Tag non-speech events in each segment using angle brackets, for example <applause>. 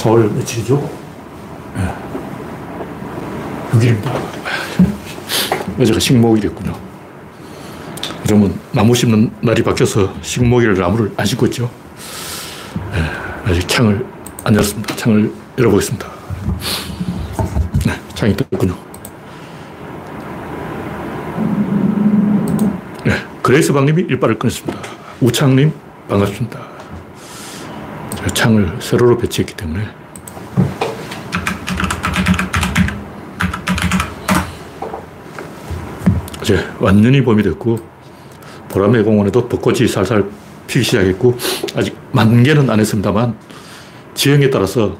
4월 며칠이죠? 네. 6일입니다. 어제가 식목일이었군요. 여러분, 나무 심는 날이 바뀌어서 식목일 나무를 안 심고 있죠? 네, 아직 창을 안 열었습니다. 창을 열어보겠습니다. 네, 창이 떴군요. 네, 그레이스 박님이 일빠를 끊었습니다. 우창님, 반갑습니다. 창을 세로로 배치했기 때문에 이제 완전히 봄이 됐고 보라매 공원에도 벚꽃이 살살 피기 시작했고 아직 만개는 안 했습니다만 지형에 따라서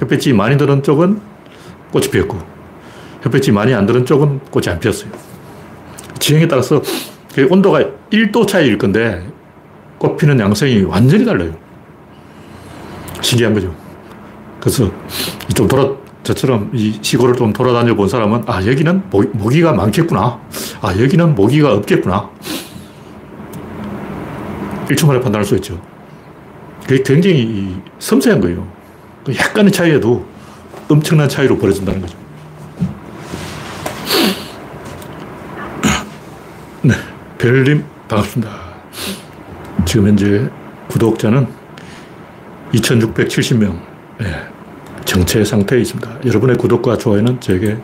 햇빛이 많이 드는 쪽은 꽃이 피었고 햇빛이 많이 안 드는 쪽은 꽃이 안 피었어요. 지형에 따라서 온도가 1도 차이일 건데 꽃 피는 양상이 완전히 달라요. 신기한 거죠. 그래서 좀 돌아, 저처럼 이 시골을 좀 돌아다녀 본 사람은 아, 여기는 모, 기가 많겠구나. 아, 여기는 모기가 없겠구나. 1초 만에 판단할 수 있죠. 그게 굉장히 섬세한 거예요. 그 약간의 차이에도 엄청난 차이로 벌어진다는 거죠. 네. 별님, 반갑습니다. 지금 현재 구독자는 2670명. 네. 정체 상태에 있습니다. 여러분의 구독과 좋아요는 저에게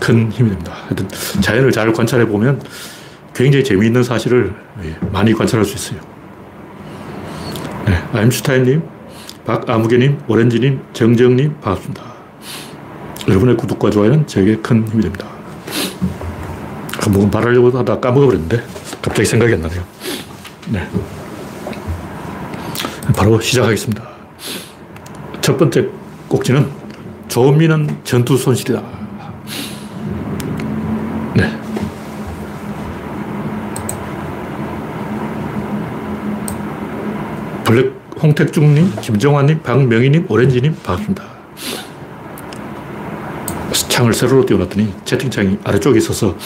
큰 힘이 됩니다. 하여튼 자연을 잘 관찰해 보면 굉장히 재미있는 사실을 예, 많이 관찰할 수 있어요. 네, 아임슈타인님, 박아무개님, 오렌지님, 정정님, 반갑습니다. 여러분의 구독과 좋아요는 제게 큰 힘이 됩니다. 한번 말하려고 하다 까먹어버렸는데 갑자기 생각이 안 나네요. 네. 바로 시작하겠습니다. 첫 번째 꼭지는 조미는 전투 손실이다. 네. 블랙 홍택중님, 김정환님, 박명희님, 오렌지님 반갑습니다. 창을 세로로 띄워놨더니 채팅창이 아래쪽에 있어서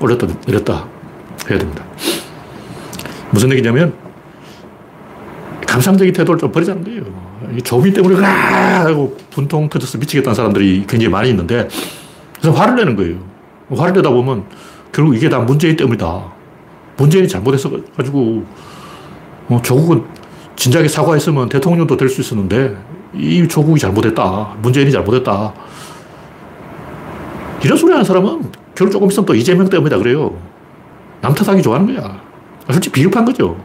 올렸다 내렸다 해야 됩니다. 무슨 얘기냐면 감상적인 태도를 좀 버리자는 거예요. 조미 때문에 가 하고 분통 터져서 미치겠다는 사람들이 굉장히 많이 있는데 그래서 화를 내는 거예요. 화를 내다 보면 결국 이게 다 문재인 때문이다. 문재인이 잘못해서 가지고 어, 조국은 진작에 사과했으면 대통령도 될 수 있었는데 이 조국이 잘못했다. 문재인이 잘못했다. 이런 소리 하는 사람은 결국 조금 있으면 또 이재명 때문이다 그래요. 남 탓하기 좋아하는 거야. 솔직히 비겁한 거죠.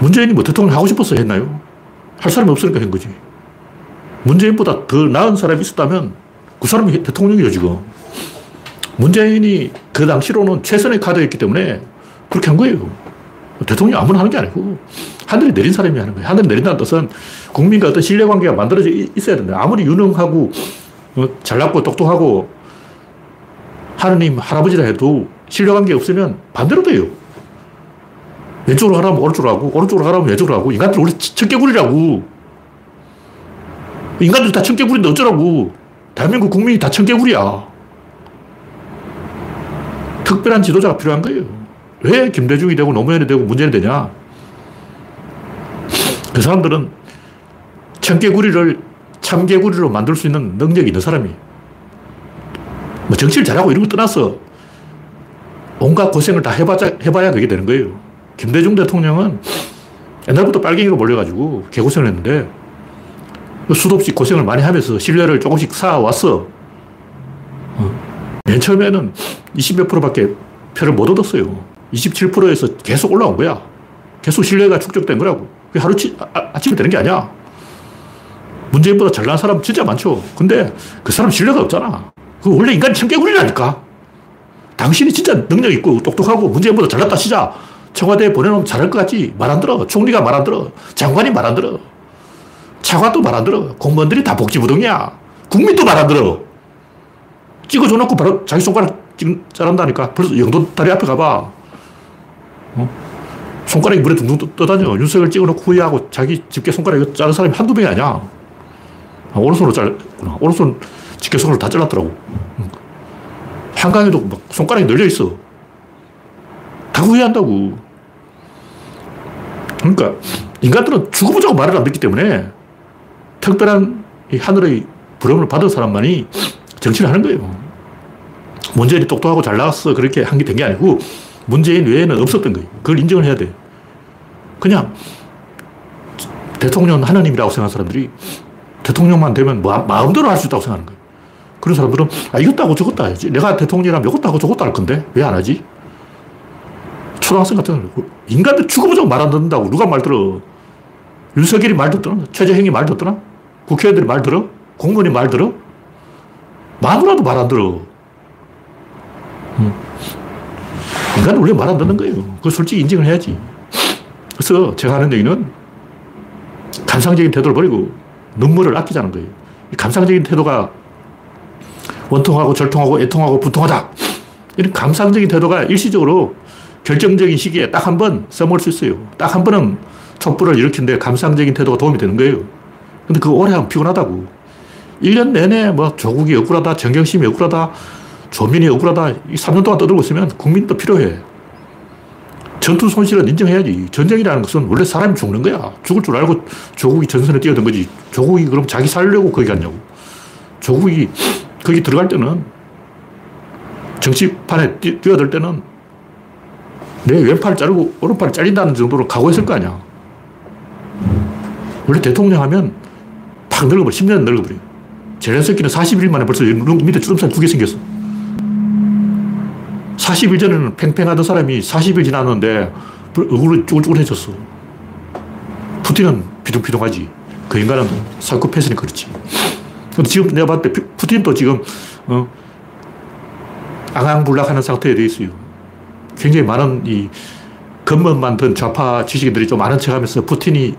문재인이 뭐 대통령 하고 싶어서 했나요? 할 사람이 없으니까 한 거지. 문재인보다 더 나은 사람이 있었다면 그 사람이 대통령이죠, 지금. 문재인이 그 당시로는 최선의 카드였기 때문에 그렇게 한 거예요. 대통령 아무나 하는 게 아니고 하늘이 내린 사람이 하는 거예요. 하늘이 내린다는 뜻은 국민과 어떤 신뢰관계가 만들어져 있어야 된다. 아무리 유능하고 어, 잘났고 똑똑하고 하느님 할아버지라 해도 신뢰관계 없으면 반대로 돼요. 왼쪽으로 가라면 오른쪽으로 하고, 오른쪽으로 가라면 왼쪽으로 하고, 인간들 우리 청개구리라고. 인간들 다 청개구리인데 어쩌라고. 대한민국 국민이 다 청개구리야. 특별한 지도자가 필요한 거예요. 왜 김대중이 되고 노무현이 되고 문재인이 되냐? 그 사람들은 청개구리를 참개구리로 만들 수 있는 능력이 있는 사람이. 뭐 정치를 잘하고 이런 거 떠나서 온갖 고생을 다 해봐야, 해봐야 그게 되는 거예요. 김대중 대통령은 옛날부터 빨갱이로 몰려가지고 개고생을 했는데 수도 없이 고생을 많이 하면서 신뢰를 조금씩 쌓아왔어. 어. 맨 처음에는 20몇 프로밖에 표를 못 얻었어요. 27%에서 계속 올라온 거야. 계속 신뢰가 축적된 거라고. 그게 하루치, 아, 침에 되는 게 아니야. 문재인보다 잘난 사람 진짜 많죠. 근데 그 사람 신뢰가 없잖아. 그 원래 인간 청개구리라니까. 당신이 진짜 능력 있고 똑똑하고 문재인보다 잘났다 치자. 청와대에 보내놓으면 잘할 것 같지? 말 안 들어. 총리가 말 안 들어. 장관이 말 안 들어. 차관도 말 안 들어. 공무원들이 다 복지부동이야. 국민도 말 안 들어. 찍어줘 놓고 바로 자기 손가락 찍, 자란다니까. 벌써 영도 다리 앞에 가봐. 어? 손가락이 물에 둥둥 떠다녀. 윤석열 찍어놓고 후회하고 자기 집게 손가락 자른 사람이 한두 명이 아니야. 아, 오른손으로 잘구나. 오른손 집게 손으로 다 잘랐더라고. 한강에도 막 손가락이 널려 있어. 다 후회한다고. 그러니까 인간들은 죽어보자고 말을 안 듣기 때문에 특별한 하늘의 부름을 받은 사람만이 정치를 하는 거예요. 문재인이 똑똑하고 잘 나왔어. 그렇게 한 게 된 게 아니고 문재인 외에는 없었던 거예요. 그걸 인정을 해야 돼. 그냥 대통령 하나님이라고 생각하는 사람들이 대통령만 되면 마음대로 할 수 있다고 생각하는 거예요. 그런 사람들은 아, 이것도 하고 저것도 해야지. 내가 대통령이라면 이것도 하고 저것도 할 건데 왜 안 하지? 초등학생 같은 인간들 죽어보자고 말 안 듣는다고 누가 말 들어? 윤석열이 말 듣더라? 최재형이 말 듣더라? 국회의원들이 말 들어? 공무원이 말 들어? 마누라도 말 안 들어. 음. 인간은 원래 말 안 듣는 거예요. 그걸 솔직히 인정을 해야지. 그래서 제가 하는 얘기는 감상적인 태도를 버리고 눈물을 아끼자는 거예요. 감상적인 태도가 원통하고 절통하고 애통하고 분통하다. 이런 감상적인 태도가 일시적으로 결정적인 시기에 딱 한 번 써먹을 수 있어요. 딱 한 번은 촛불을 일으키는데 감상적인 태도가 도움이 되는 거예요. 근데 그거 오래 하면 피곤하다고. 1년 내내 뭐 조국이 억울하다, 정경심이 억울하다, 조민이 억울하다, 3년 동안 떠들고 있으면 국민도 필요해. 전투 손실은 인정해야지. 전쟁이라는 것은 원래 사람이 죽는 거야. 죽을 줄 알고 조국이 전선에 뛰어든 거지. 조국이 그럼 자기 살려고 거기 갔냐고. 조국이 거기 들어갈 때는 정치판에 뛰, 뛰어들 때는 내 왼팔 자르고 오른팔 잘린다는 정도로 각오했을 거 아니야. 원래 대통령 하면 팍 늙어버려. 10년 늙어버려. 제렌스키는 41일 만에 벌써 밑에 주름살 두 개 생겼어. 40일 전에는 팽팽하던 사람이 40일 지났는데 얼굴이 쭈글쭈글해졌어. 푸틴은 비둥비둥하지. 그 인간은 사이코패스니까 그렇지. 근데 지금 내가 봤을 때 푸틴도 지금, 어, 앙앙불락하는 상태에 돼 있어요. 굉장히 많은 이 겉멋만 든 좌파 지식인들이 좀 아는 척 하면서 푸틴이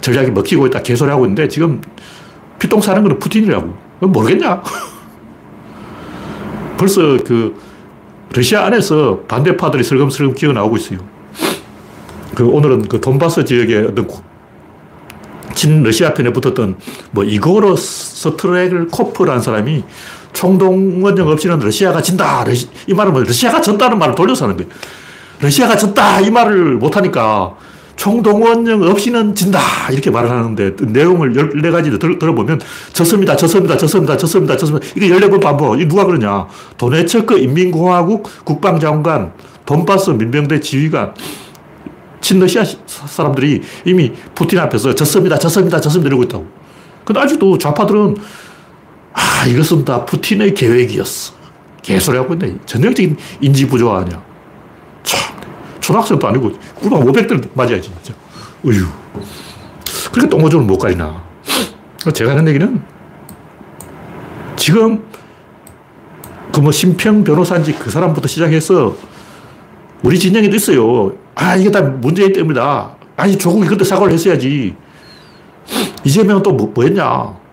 전략이 먹히고 있다 개소리 하고 있는데 지금 피똥 사는 거는 푸틴이라고. 모르겠냐? <laughs> 벌써 그 러시아 안에서 반대파들이 슬금슬금 기어 나오고 있어요. 그 오늘은 그 돈바스 지역에 어떤 친 러시아 편에 붙었던 뭐 이고로 스트레글 코프라는 사람이 총동원령 없이는 러시아가 진다. 러시, 이 말은 뭐 러시아가 졌다는 말을 돌려서 하는 거예요. 러시아가 졌다. 이 말을 못하니까 총동원령 없이는 진다. 이렇게 말을 하는데 내용을 14가지를 들, 들어보면 졌습니다. 졌습니다. 졌습니다. 졌습니다. 졌습니다. 이게 14번 반복. 이 누가 그러냐. 도네츠크 인민공화국 국방장관, 돈바스 민병대 지휘관, 친러시아 사람들이 이미 푸틴 앞에서 졌습니다. 졌습니다. 졌습니다. 이러고 있다고. 근데 아직도 좌파들은 아, 이것은 다 푸틴의 계획이었어. 개소리 하고 있네. 전형적인 인지 부조 아니야. 참. 초등학생도 아니고 꿀밤 500들 맞아야지. 진짜. 어휴. 그렇게 똥오줌을 못 가리나. 제가 하는 얘기는 지금 그 뭐 심평 변호사인지 그 사람부터 시작해서 우리 진영에도 있어요. 아, 이게 다 문재인 때문이다. 아니, 조국이 그때 사과를 했어야지. 이재명은 또 뭐, 뭐 했냐.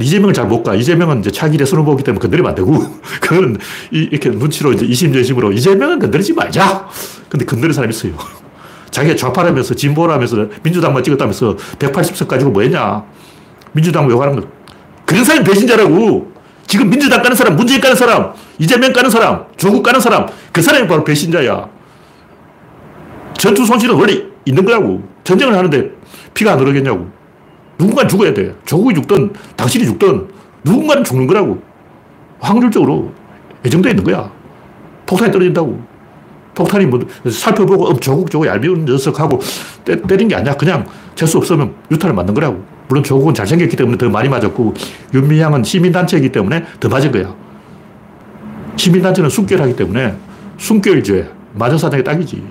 이재명을 잘 못 가. 이재명은 이제 차기 대선을 보기 때문에 건드리면 안 되고, <laughs> 그거는 이렇게 눈치로 이제 이심전심으로 이재명은 건드리지 말자. 근데 건드린 사람이 있어요. <laughs> 자기가 좌파라면서 진보라면서 민주당만 찍었다면서 180석 가지고 뭐 했냐. 민주당 욕하는 거. 그런 사람이 배신자라고. 지금 민주당 까는 사람, 문재인 까는 사람, 이재명 까는 사람, 조국 까는 사람, 그 사람이 바로 배신자야. 전투 손실은 원래 있는 거라고. 전쟁을 하는데 피가 안 흐르겠냐고. 누군가 죽어야 돼. 조국이 죽든 당신이 죽든 누군가는 죽는 거라고. 확률적으로 예정되어 있는 거야. 폭탄이 떨어진다고. 폭탄이 뭐 살펴보고 음, 조국 저거 얄미운 녀석하고 때, 때린 게 아니야. 그냥 재수 없으면 유탄을 맞는 거라고. 물론 조국은 잘생겼기 때문에 더 많이 맞았고 윤미향은 시민단체이기 때문에 더 맞은 거야. 시민단체는 순결하기 때문에 순결죄, 마녀사냥이 딱이지.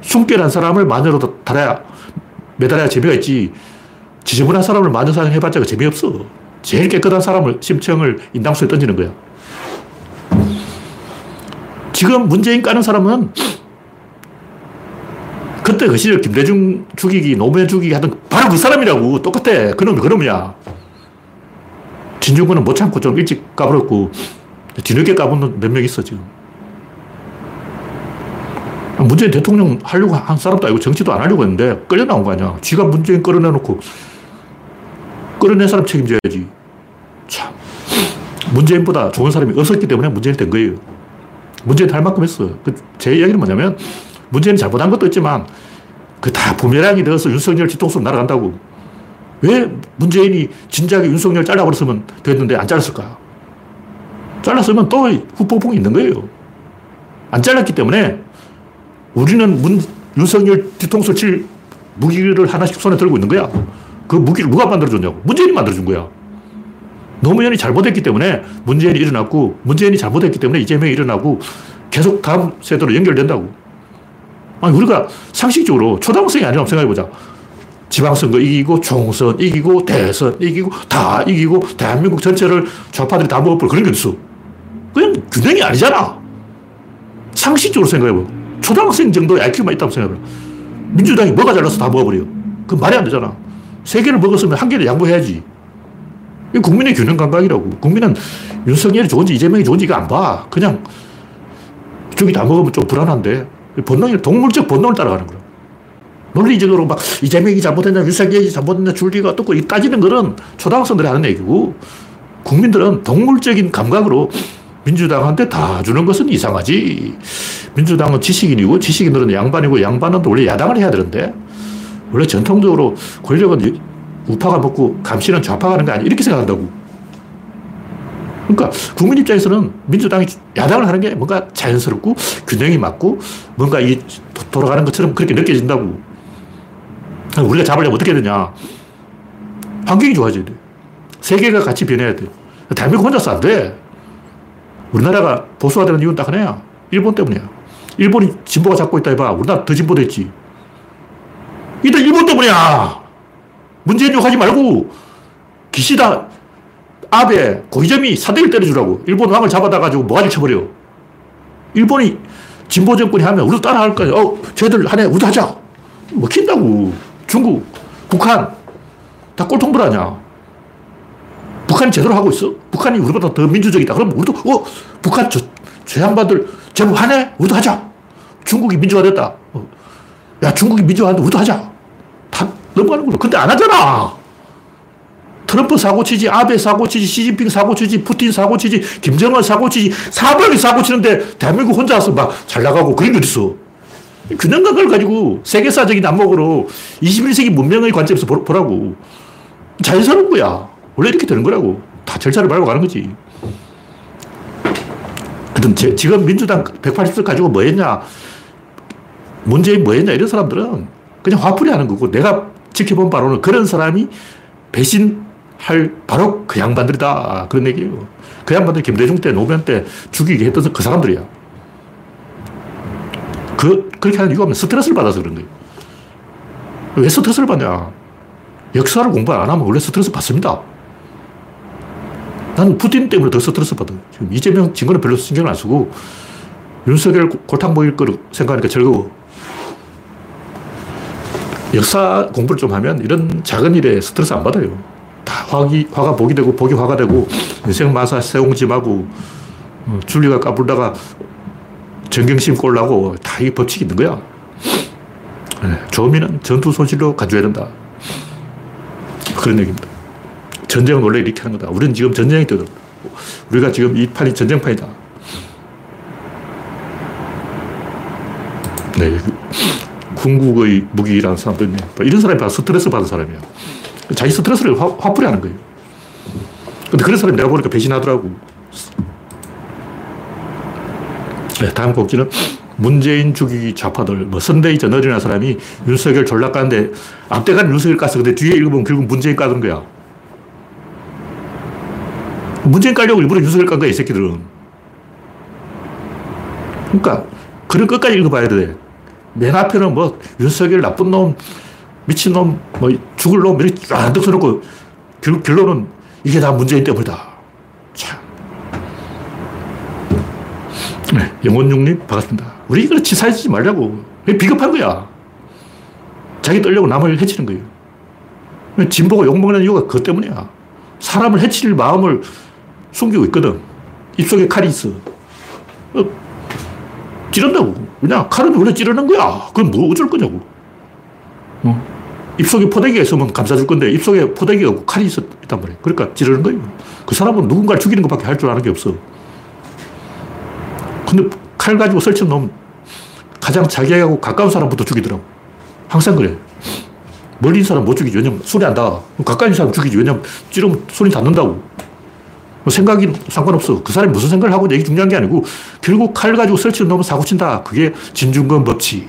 순결한 사람을 마녀로 달아야, 매달아야 재미가 있지. 지저분한 사람을 마녀사냥 해봤자 재미없어. 제일 깨끗한 사람을, 심청을 인당수에 던지는 거야. 지금 문재인 까는 사람은 그때 그 시절 김대중 죽이기, 노무현 죽이기 하던 바로 그 사람이라고. 똑같아. 그놈이 그놈이야. 진중권은 못 참고 좀 일찍 까버렸고, 뒤늦게 까본 몇명 있어, 지금. 문재인 대통령 하려고 한 사람도 아니고 정치도 안 하려고 했는데 끌려 나온 거 아니야. 지가 문재인 끌어내놓고 끌어낸 사람 책임져야지. 참. 문재인보다 좋은 사람이 없었기 때문에 문재인이 된 거예요. 문재인 할 만큼 했어. 그제 이야기는 뭐냐면 문재인이 잘못한 것도 있지만 그 다 부메랑이 되어서 윤석열 뒤통수로 날아간다고. 왜 문재인이 진작에 윤석열 잘라버렸으면 됐는데 안 잘랐을까? 잘랐으면 또 후폭풍이 있는 거예요. 안 잘랐기 때문에 우리는 문, 윤석열 뒤통수 칠 무기를 하나씩 손에 들고 있는 거야. 그 무기를 누가 만들어줬냐고. 문재인이 만들어준 거야. 노무현이 잘못했기 때문에 문재인이 일어났고, 문재인이 잘못했기 때문에 이재명이 일어나고, 계속 다음 세대로 연결된다고. 아니, 우리가 상식적으로 초등학생이 아니라고 생각해보자. 지방선거 이기고, 총선 이기고, 대선 이기고, 다 이기고, 대한민국 전체를 좌파들이 다 먹어버려. 그런 게 있어. 그냥 균형이 아니잖아. 상식적으로 생각해봐. 초등학생 정도의 IQ만 있다고 생각해봐. 민주당이 뭐가 잘나서 다 먹어버려. 그 말이 안 되잖아. 세 개를 먹었으면 한 개를 양보해야지. 이 국민의 균형 감각이라고. 국민은 윤석열이 좋은지 이재명이 좋은지 이거 안 봐. 그냥 저기 다 먹으면 좀 불안한데. 본능이 동물적 본능을 따라가는 거야. 논리적으로 막 이재명이 잘못했냐, 윤석열이 잘못했냐, 줄리가 어떻고 따지는 거는 초등학생들이 하는 얘기고 국민들은 동물적인 감각으로 민주당한테 다 주는 것은 이상하지. 민주당은 지식인이고 지식인들은 양반이고 양반은 원래 야당을 해야 되는데 원래 전통적으로 권력은 우파가 먹고 감시는 좌파가 하는 거 아니야. 이렇게 생각한다고. 그러니까 국민 입장에서는 민주당이 야당을 하는 게 뭔가 자연스럽고 균형이 맞고 뭔가 이 돌아가는 것처럼 그렇게 느껴진다고. 우리가 잡으려면 어떻게 되냐. 환경이 좋아져야 돼. 세계가 같이 변해야 돼. 대한민국 혼자서 안 돼. 우리나라가 보수화 되는 이유는 딱 하나야. 일본 때문이야. 일본이 진보가 잡고 있다 해봐. 우리나라 더 진보됐지. 이들 일본 때문이야. 문재인 욕하지 말고 기시다 아베 고이점이 사대를 때려주라고. 일본 왕을 잡아다 가지고 뭐가지 쳐버려. 일본이 진보 정권이 하면 우리도 따라 할 거야. 어, 쟤들 하네. 우리도 하자. 먹힌다고. 중국, 북한 다 꼴통들 아냐. 북한이 제대로 하고 있어? 북한이 우리보다 더 민주적이다. 그럼 우리도, 어, 북한 저, 저 양반들 제법 하네? 우리도 하자. 중국이 민주화됐다. 어. 야, 중국이 민주화하는데 우리도 하자. 다 넘어가는 거야. 근데 안 하잖아. 트럼프 사고치지, 아베 사고치지, 시진핑 사고치지, 푸틴 사고치지, 김정은 사고치지, 사방이 사고치는데 대한민국 혼자 와서 막 잘 나가고 그런 게 어딨어. 균형감을 가지고 세계사적인 안목으로 21세기 문명의 관점에서 보라고. 자연스러운 거야. 원래 이렇게 되는 거라고. 다 절차를 밟고 가는 거지. 하여튼 지금 민주당 180석 가지고 뭐 했냐, 문재인 뭐 했냐, 이런 사람들은 그냥 화풀이 하는 거고, 내가 지켜본 바로는 그런 사람이 배신할 바로 그 양반들이다. 그런 얘기예요. 그 양반들 김대중 때, 노무현 때 죽이게 했던 그 사람들이야. 그, 그렇게 하는 이유가 스트레스를 받아서 그런 거예요. 왜 스트레스를 받냐? 역사를 공부 안 하면 원래 스트레스 받습니다. 난 푸틴 때문에 더 스트레스 받아. 지금 이재명 진 거는 별로 신경 안 쓰고 윤석열 골탕 먹일 거를 생각하니까 즐거워. 역사 공부를 좀 하면 이런 작은 일에 스트레스 안 받아요. 다 화기, 화가 복이 되고 복이 화가 되고 인생 마사 세옹짐하고 어, 줄리가 까불다가 정경심 꼴나고 다 이 법칙이 있는 거야. 네, 조미는 전투 손실로 가져야 된다. 그런 얘기입니다. 전쟁은 원래 이렇게 하는 거다. 우리는 지금 전쟁이 되더 우리가 지금 이 판이 전쟁판이다. 네. 궁극의 무기라는 사람도 있네. 이런 사람이 다 스트레스 받은 사람이야. 자기 스트레스를 화, 화풀이 하는 거예요. 근데 그런 사람이 내가 보니까 배신하더라고. 네, 다음 곡지는 문재인 죽이기 좌파들, 뭐 선대위 저널이라는 사람이 윤석열 졸라 까는데 앞대 가는 윤석열 깠어. 근데 뒤에 읽어보면 결국 문재인 까는 거야. 문재인 깔려고 일부러 윤석열 깐 거야, 이 새끼들은. 그러니까, 글을 끝까지 읽어봐야 돼. 맨 앞에는 뭐, 윤석열 나쁜 놈, 미친놈, 뭐, 죽을 놈, 이렇게 쫙 써놓고, 결, 결론은 이게 다 문재인 때문이다. 참. 네, 영원육님, 반갑습니다. 우리 이걸 치사해지지 말라고. 비겁한 거야. 자기 떨려고 남을 해치는 거예요. 진보가 욕먹는 이유가 그것 때문이야. 사람을 해칠 마음을 숨기고 있거든. 입속에 칼이 있어. 어, 찌른다고. 그냥 칼은 원래 찌르는 거야. 그럼 뭐 어쩔 거냐고. 어? 입속에 포대기가 있으면 감싸줄 건데 입속에 포대기가 없고 칼이 있, 단 말이야. 그러니까 찌르는 거예요. 그 사람은 누군가를 죽이는 것밖에 할 줄 아는 게 없어. 근데 칼 가지고 설치놓으면 가장 자기하고 가까운 사람부터 죽이더라고. 항상 그래. 멀리 있는 사람 못 죽이지. 왜냐면 손이 안 닿아. 가까이 있는 사람 죽이지. 왜냐면 찌르면 손이 닿는다고. 뭐 생각이 상관없어. 그 사람이 무슨 생각을 하고 이게 중요한 게 아니고 결국 칼 가지고 설치를 놓으면 사고 친다. 그게 진중권 법칙.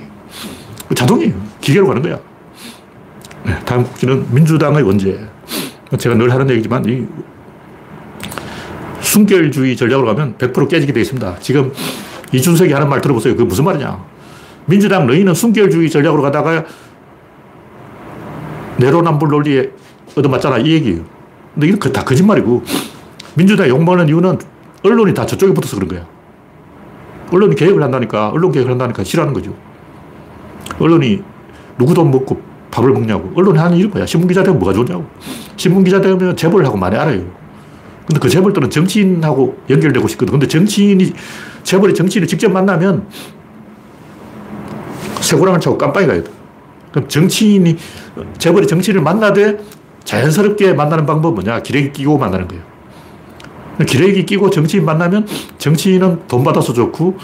자동이에요. 기계로 가는 거야. 네, 다음 국지는 민주당의 원죄. 제가 늘 하는 얘기지만 이 순결주의 전략으로 가면 100% 깨지게 되어 있습니다. 지금 이준석이 하는 말 들어보세요. 그게 무슨 말이냐. 민주당 너희는 순결주의 전략으로 가다가 내로남불 논리에 얻어맞잖아. 이 얘기예요. 근데 이건 다 거짓말이고 민주당 욕먹는 이유는 언론이 다 저쪽에 붙어서 그런 거야. 언론이 개혁을 한다니까, 언론 개혁을 한다니까 싫어하는 거죠. 언론이 누구 돈 먹고 밥을 먹냐고. 언론이 하는 일은 뭐야? 신문기자 되면 뭐가 좋냐고. 신문기자 되면 재벌을 하고 많이 알아요. 근데 그 재벌들은 정치인하고 연결되고 싶거든. 근데 정치인이, 재벌이 정치인을 직접 만나면 쇠고랑을 차고 깜빡이 가야 돼. 그럼 정치인이, 재벌이 정치인을 만나되 자연스럽게 만나는 방법은 뭐냐? 기레기 끼고 만나는 거예요. 기레기 끼고 정치인 만나면 정치인은 돈 받아서 좋고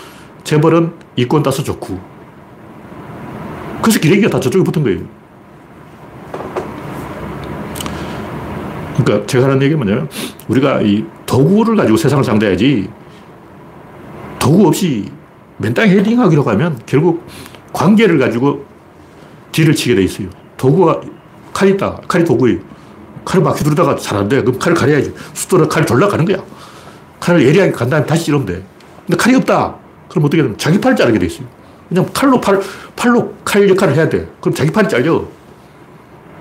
재벌은 이권 따서 좋고 그래서 기레기가 다 저쪽에 붙은 거예요. 그러니까 제가 하는 얘기는 뭐냐면 우리가 이 도구를 가지고 세상을 상대해야지 도구 없이 맨땅 헤딩하기로 하면 결국 관계를 가지고 뒤를 치게 돼 있어요. 도구가 칼이 있다. 칼이 도구예요. 칼을 막 휘두르다가 잘안 돼. 그럼 칼을 가려야지. 숫도로 칼이 졸라가는 거야. 칼을 예리하게 간 다음에 다시 찌르면 돼. 근데 칼이 없다. 그럼 어떻게 되면 자기 팔을 자르게 돼 있어요. 그냥 칼로 팔, 팔로 칼 역할을 해야 돼. 그럼 자기 팔이 잘려.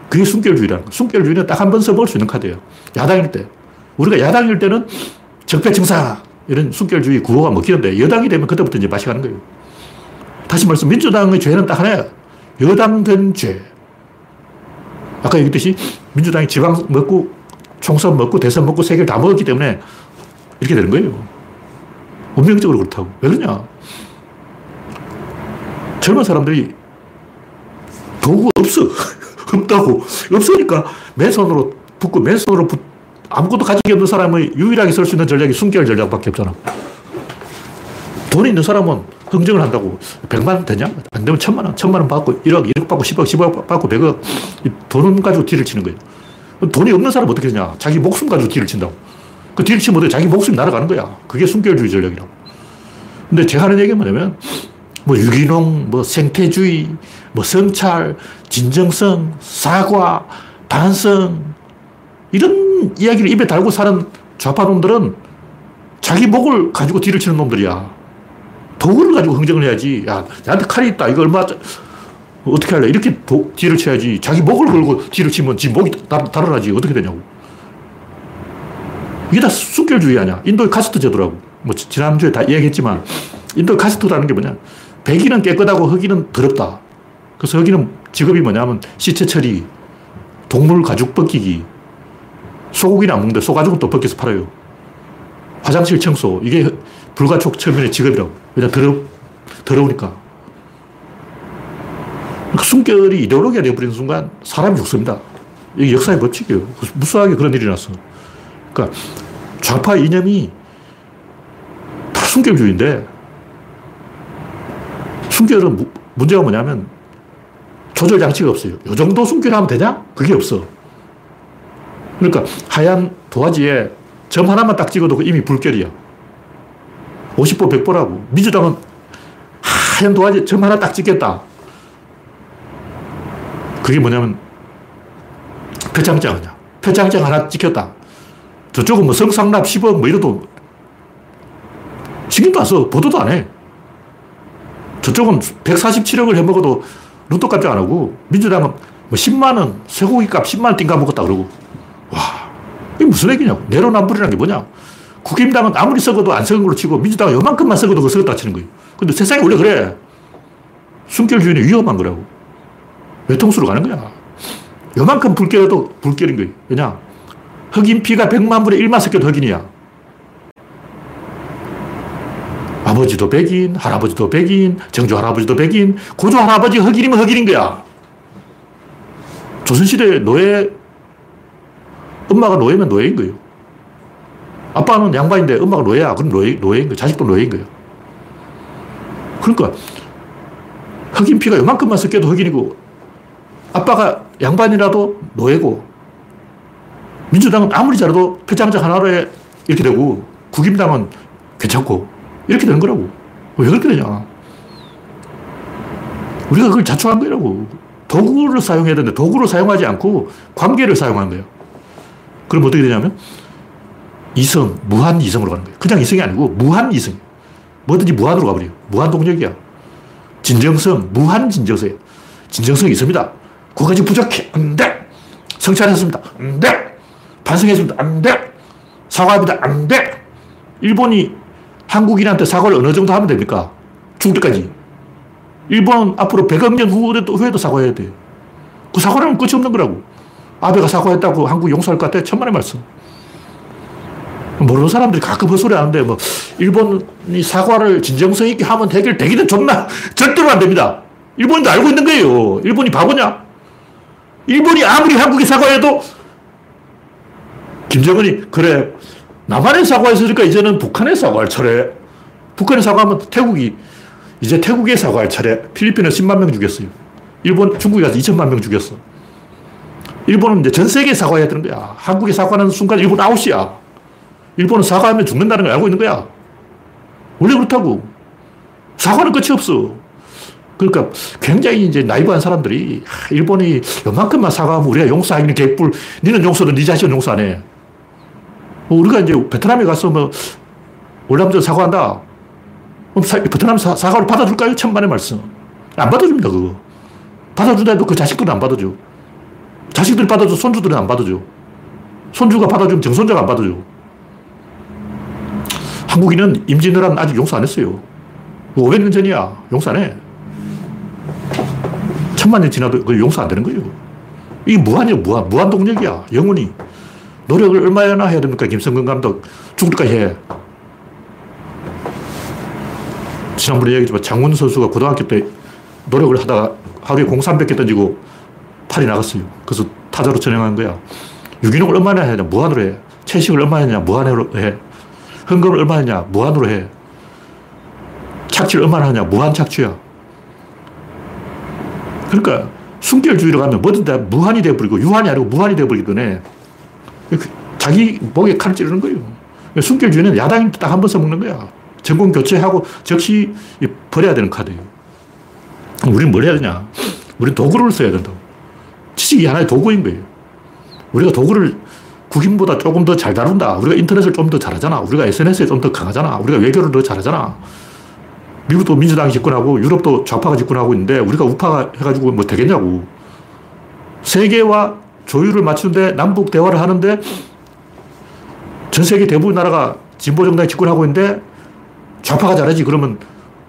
그게 숨결주의라는 거. 숨결주의는 딱 한 번 써볼 수 있는 카드예요. 야당일 때. 우리가 야당일 때는 적폐청사 이런 숨결주의 구호가 먹히는데 여당이 되면 그때부터 이제 맛이 가는 거예요. 다시 말해서 민주당의 죄는 딱 하나야. 여당 된 죄. 아까 얘기했듯이 민주당이 지방 먹고 총선 먹고 대선 먹고 세 개를 다 먹었기 때문에 이렇게 되는 거예요. 운명적으로 그렇다고. 왜 그러냐? 젊은 사람들이 도구 없어. <laughs> 없다고. 없으니까 맨손으로 붙고 맨손으로 붙, 아무것도 가지고 없는 사람의 유일하게 쓸 수 있는 전략이 숨결 전략밖에 없잖아. 돈이 있는 사람은 흥정을 한다고 100만 원 되냐? 안 되면 천만 원, 천만 원 받고 1억, 1억 받고 10억, 10억 받고 100억. 돈 가지고 딜을 치는 거예요. 돈이 없는 사람은 어떻게 되냐? 자기 목숨 가지고 딜을 친다고. 그 딜을 치면 어떻게 자기 목숨이 날아가는 거야. 그게 숨결주의 전략이라고. 근데 제가 하는 얘기가 뭐냐면 뭐 유기농, 뭐 생태주의, 뭐 성찰, 진정성, 사과, 반성 이런 이야기를 입에 달고 사는 좌파 놈들은 자기 목을 가지고 뒤를 치는 놈들이야. 도구를 가지고 흥정을 해야지. 야, 나한테 칼이 있다. 이거 얼마, 어떻게 할래? 이렇게 도, 뒤를 쳐야지. 자기 목을 걸고 뒤를 치면 지 목이 다, 달아나지. 어떻게 되냐고. 이게 다 순결주의 아니야. 인도의 카스트 제도라고. 뭐, 지난주에 다 이야기했지만, 인도의 카스트라는 게 뭐냐. 백인은 깨끗하고 흑인은 더럽다. 그래서 흑인은 직업이 뭐냐면 시체 처리, 동물 가죽 벗기기, 소고기는 안 먹는데 소가죽은 또 벗겨서 팔아요. 화장실 청소. 이게 불가촉 처음에 직업이라고. 왜냐 더러, 더러우니까. 그 숨결이 이데올로기가 되어버리는 순간 사람이 죽습니다. 이게 역사의 법칙이에요. 무수하게 그런 일이 났어. 그러니까 좌파 이념이 다 숨결주의인데 숨결은 문제가 뭐냐면 조절 장치가 없어요. 이 정도 숨결하면 되냐? 그게 없어. 그러니까 하얀 도화지에 점 하나만 딱 찍어도 이미 불결이야. 50보 100보라고. 민주당은 하얀 도화지 점 하나 딱 찍겠다. 그게 뭐냐면 표창장 아니야. 표창장 하나 찍혔다. 저쪽은 뭐 성상납 10억 뭐 이래도 신경도 안 써. 보도도 안 해. 저쪽은 147억을 해먹어도 눈도 깜짝 안 하고 민주당은 뭐 10만원, 쇠고기 값 10만원 띵가 먹었다 그러고 와, 이게 무슨 얘기냐고. 내로남불이라는 게 뭐냐. 국힘당은 아무리 썩어도 안 썩은 걸로 치고 민주당은 요만큼만 썩어도 그 썩었다 치는 거예요. 근데 세상이 원래 그래. 숨결주의는 위험한 거라고. 외통수로 가는 거야. 요만큼 불결해도 불결인 거예요. 왜냐? 흑인 피가 100만 분의 1만 섞여도 흑인이야. 아버지도 백인, 할아버지도 백인, 정조 할아버지도 백인, 고조 할아버지 흑인이면 흑인인 거야. 조선시대 노예, 엄마가 노예면 노예인 거예요. 아빠는 양반인데 엄마가 노예야. 그럼 노예, 노예인 거예요. 자식도 노예인 거예요. 그러니까 흑인 피가 요만큼만 섞여도 흑인이고 아빠가 양반이라도 노예고, 민주당은 아무리 잘해도 표창장 하나로 이렇게 되고, 국임당은 괜찮고, 이렇게 되는 거라고. 왜 그렇게 되냐. 우리가 그걸 자초한 거라고. 도구를 사용해야 되는데 도구를 사용하지 않고 관계를 사용한 거예요. 그럼 어떻게 되냐면 이성, 무한 이성으로 가는 거예요. 그냥 이성이 아니고 무한 이성. 뭐든지 무한으로 가버려요. 무한 동력이야. 진정성, 무한 진정성이에요. 진정성이 있습니다. 그거까지 부족해. 안 돼. 성찰했습니다. 안 돼. 반성했습니다. 안 돼. 사과합니다. 안 돼. 일본이 한국인한테 사과를 어느 정도 하면 됩니까? 죽을 때까지. 일본은 앞으로 100억 년 후에도, 후에도 사과해야 돼요. 그 사과는 끝이 없는 거라고. 아베가 사과했다고 한국 용서할 것 같아? 천만의 말씀. 모르는 사람들이 가끔 헛소리 하는데, 뭐, 일본이 사과를 진정성 있게 하면 해결되기는 존나, 절대로 안 됩니다. 일본인도 알고 있는 거예요. 일본이 바보냐? 일본이 아무리 한국에 사과해도, 김정은이, 그래, 남한에 사과했으니까 이제는 북한에 사과할 차례. 북한에 사과하면 태국이, 이제 태국에 사과할 차례. 필리핀은 10만 명 죽였어요. 일본, 중국이 가서 2천만 명 죽였어. 일본은 이제 전 세계에 사과해야 되는 거야. 한국에 사과하는 순간 일본 아웃이야. 일본은 사과하면 죽는다는 걸 알고 있는 거야. 원래 그렇다고. 사과는 끝이 없어. 그러니까 굉장히 이제 나이브한 사람들이 일본이 요만큼만 사과하면 우리가 용서하기는 개뿔. 니는 용서는 니 자신은 용서 안 해. 뭐 우리가 이제 베트남에 가서 뭐 월남전 사과한다. 그럼 사, 베트남 사, 사과를 받아줄까요? 천만의 말씀. 안 받아줍니다, 그거. 받아준다 해도 그 자식들은 안 받아줘. 자식들 받아줘, 손주들은 안 받아줘. 손주가 받아주면 정손자가 안 받아줘. 한국인은 임진왜란 아직 용서 안 했어요. 500년 전이야. 용서 안 해. 천만 년 지나도 그 용서 안 되는 거예요. 이게 무한이야, 무한. 무한 동력이야. 영원히. 노력을 얼마나 해야 됩니까? 김성근 감독. 죽을 때까지 해. 지난번에 얘기했지만 장훈 선수가 고등학교 때 노력을 하다가 하루에 공 300개 던지고 팔이 나갔어요. 그래서 타자로 전향한 거야. 유기농을 얼마나 해야 되냐? 무한으로 해. 채식을 얼마나 했냐? 무한으로 해. 흥금을 얼마나 했냐? 무한으로 해. 착취를 얼마나 하냐? 무한 착취야. 그러니까 순결주의로 가면 뭐든 다 무한이 되어버리고 유한이 아니고 무한이 되어버리기 때문에 자기 목에 칼을 찌르는 거예요. 순결주의는 야당이 딱 한 번 써먹는 거야. 전공 교체하고 즉시 버려야 되는 카드예요. 우리는 뭘 해야 되냐? 우리는 도구를 써야 된다고. 지식이 하나의 도구인 거예요. 우리가 도구를 국인보다 조금 더 잘 다룬다. 우리가 인터넷을 좀 더 잘하잖아. 우리가 SNS에 좀 더 강하잖아. 우리가 외교를 더 잘하잖아. 미국도 민주당이 집권하고 유럽도 좌파가 집권하고 있는데 우리가 우파가 해가지고 뭐 되겠냐고. 세계와 조율을 맞추는데 남북 대화를 하는데 전 세계 대부분 나라가 진보 정당이 집권하고 있는데 좌파가 잘하지 그러면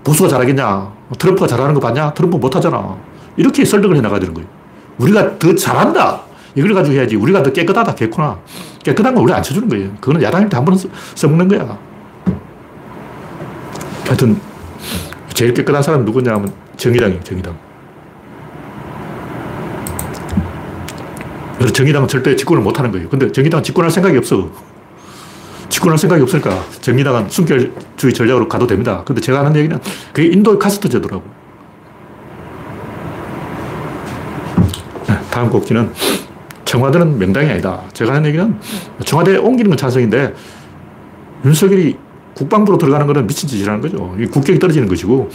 보수가 잘하겠냐. 트럼프가 잘하는 거 봤냐? 트럼프 못하잖아. 이렇게 설득을 해 나가야 되는 거예요. 우리가 더 잘한다. 이걸 가지고 해야지. 우리가 더 깨끗하다. 개코나. 깨끗한 거 우리 안 쳐주는 거예요. 그거는 야당일 때 한 번은 써먹는 거야. 하여튼, 제일 깨끗한 사람은 누구냐 하면 정의당이에요. 정의당. 그래서 정의당은 절대 집권을 못 하는 거예요. 근데 정의당은 집권할 생각이 없어. 집권할 생각이 없으니까 정의당은 순결주의 전략으로 가도 됩니다. 근데 제가 하는 얘기는 그게 인도의 카스트 제도라고. 네, 다음 곡지는 청와대는 명당이 아니다. 제가 하는 얘기는 청와대에 옮기는 건 찬성인데 윤석열이 국방부로 들어가는 것은 미친 짓이라는 거죠. 국격이 떨어지는 것이고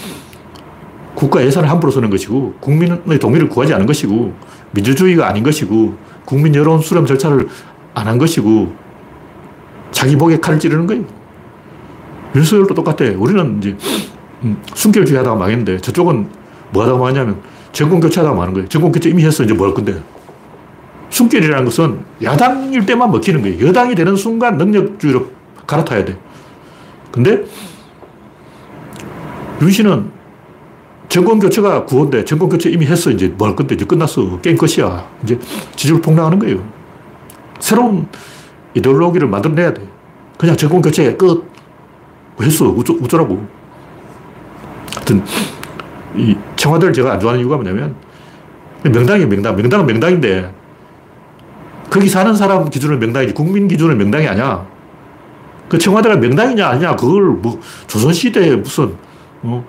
국가 예산을 함부로 쓰는 것이고 국민의 동의를 구하지 않은 것이고 민주주의가 아닌 것이고 국민 여론 수렴 절차를 안 한 것이고 자기 목에 칼을 찌르는 거예요. 윤석열도 똑같아. 우리는 이제 음, 순결주의 하다가 망했는데 저쪽은 뭐 하다가 망했냐면 정권 교체하다가 망하는 거예요. 정권 교체 이미 했어. 이제 뭐할 건데. 순결이라는 것은 야당일 때만 먹히는 거예요. 여당이 되는 순간 능력주의로 갈아타야 돼. 근데 윤 씨는 정권 교체가 구호인데 정권 교체 이미 했어. 이제 뭐 할 건데 이제 끝났어. 게임 끝이야. 이제 지지율 폭락하는 거예요. 새로운 이데올로기를 만들어내야 돼. 그냥 정권 교체 끝. 했어. 우쩌, 우쩌라고. 하여튼, 이 청와대를 제가 안 좋아하는 이유가 뭐냐면, 명당이에요, 명당. 명당은 명당인데, 거기 사는 사람 기준으로 명당이지, 국민 기준으로 명당이 아니야. 그 청와대가 명당이냐, 아니냐, 그걸 뭐, 조선시대에 무슨, 어,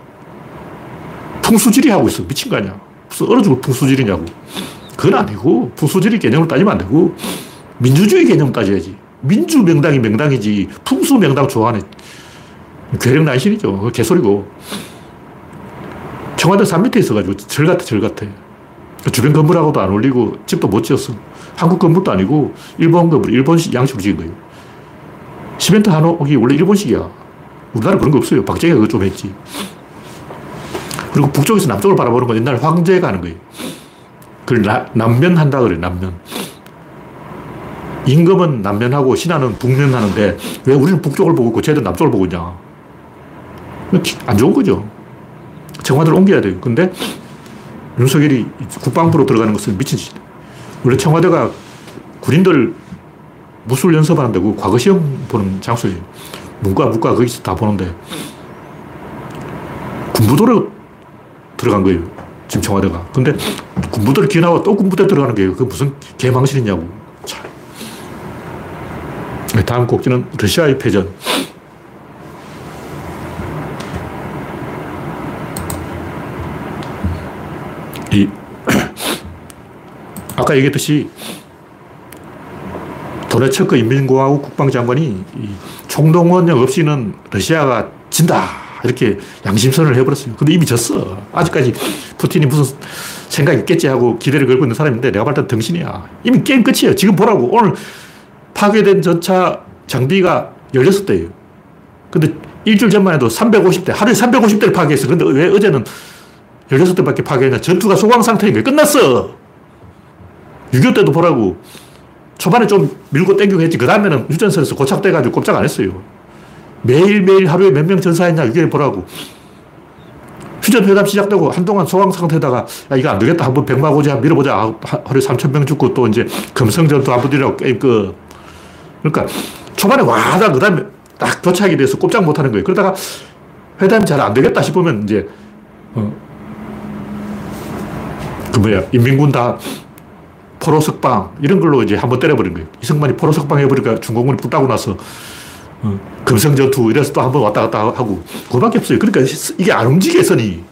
풍수지리 하고 있어. 미친 거 아니야. 무슨 얼어 죽을 풍수지리냐고. 그건 아니고 풍수지리 개념을 따지면 안 되고 민주주의 개념을 따져야지. 민주 명당이 명당이지 풍수 명당 좋아하네. 괴력 난신이죠. 개소리고. 청와대 산 밑에 있어가지고 절 같아, 절 같아. 주변 건물하고도 안 어울리고 집도 못 지었어. 한국 건물도 아니고 일본 건물, 일본식 양식으로 지은 거예요. 시멘트 한옥이 원래 일본식이야. 우리나라 그런 거 없어요. 박정희가 그거 좀 했지. 그리고 북쪽에서 남쪽을 바라보는 건 옛날 황제가 하는 거예요. 그걸 남면한다 그래요, 남면. 임금은 남면하고 신하는 북면하는데 왜 우리는 북쪽을 보고 있고 쟤들 남쪽을 보고 있냐. 안 좋은 거죠. 청와대를 옮겨야 돼요. 근데 윤석열이 국방부로 들어가는 것은 미친 짓이다. 원래 청와대가 군인들 무술 연습하는 데고 과거 시험 보는 장소예요. 문과, 문과 거기서 다 보는데 군부도로 들어간 거예요. 지금 청와대가. 근데 군부대를 기나와 또 군부대 들어가는 게그 무슨 개망신이냐고. 참. 네, 다음 곡지는 러시아의 패전. 이, 아까 얘기했듯이 도네츠크 인민공화국 국방장관이 총동원령 없이는 러시아가 진다. 이렇게 양심선을 해버렸어요. 근데 이미 졌어. 아직까지 푸틴이 무슨 생각이 있겠지 하고 기대를 걸고 있는 사람인데 내가 봤을 때 덩신이야. 이미 게임 끝이에요. 지금 보라고. 오늘 파괴된 전차 장비가 16대예요. 근데 일주일 전만 해도 350대, 하루에 350대를 파괴했어. 근데 왜 어제는 16대밖에 파괴했냐. 전투가 소강 상태인 거예요. 끝났어. 6.25 때도 보라고. 초반에 좀 밀고 땡기고 했지. 그 다음에는 유전선에서 고착돼가지고 꼼짝 안 했어요. 매일매일 하루에 몇 명 전사했냐. 이게 보라고. 휴전회담 시작되고 한동안 소강 상태에다가 야, 이거 안 되겠다. 한번 백마고지 한 밀어보자. 하루에 3천명 죽고 또 이제 금성전투 한번 뛰라고 게임 끝. 그러니까 초반에 와다 그 다음에 딱 도착이 돼서 꼼짝 못 하는 거예요. 그러다가 회담이 잘 안 되겠다 싶으면 이제, 어, 그 뭐야, 인민군 다 포로 석방 이런 걸로 이제 한번 때려버린 거예요. 이승만이 포로 석방 해버리니까 중공군이 붙다고 나서 어, 금성전투 이래서 또 한번 왔다 갔다 하고 그거밖에 없어요. 그러니까 이게 안 움직여 선이.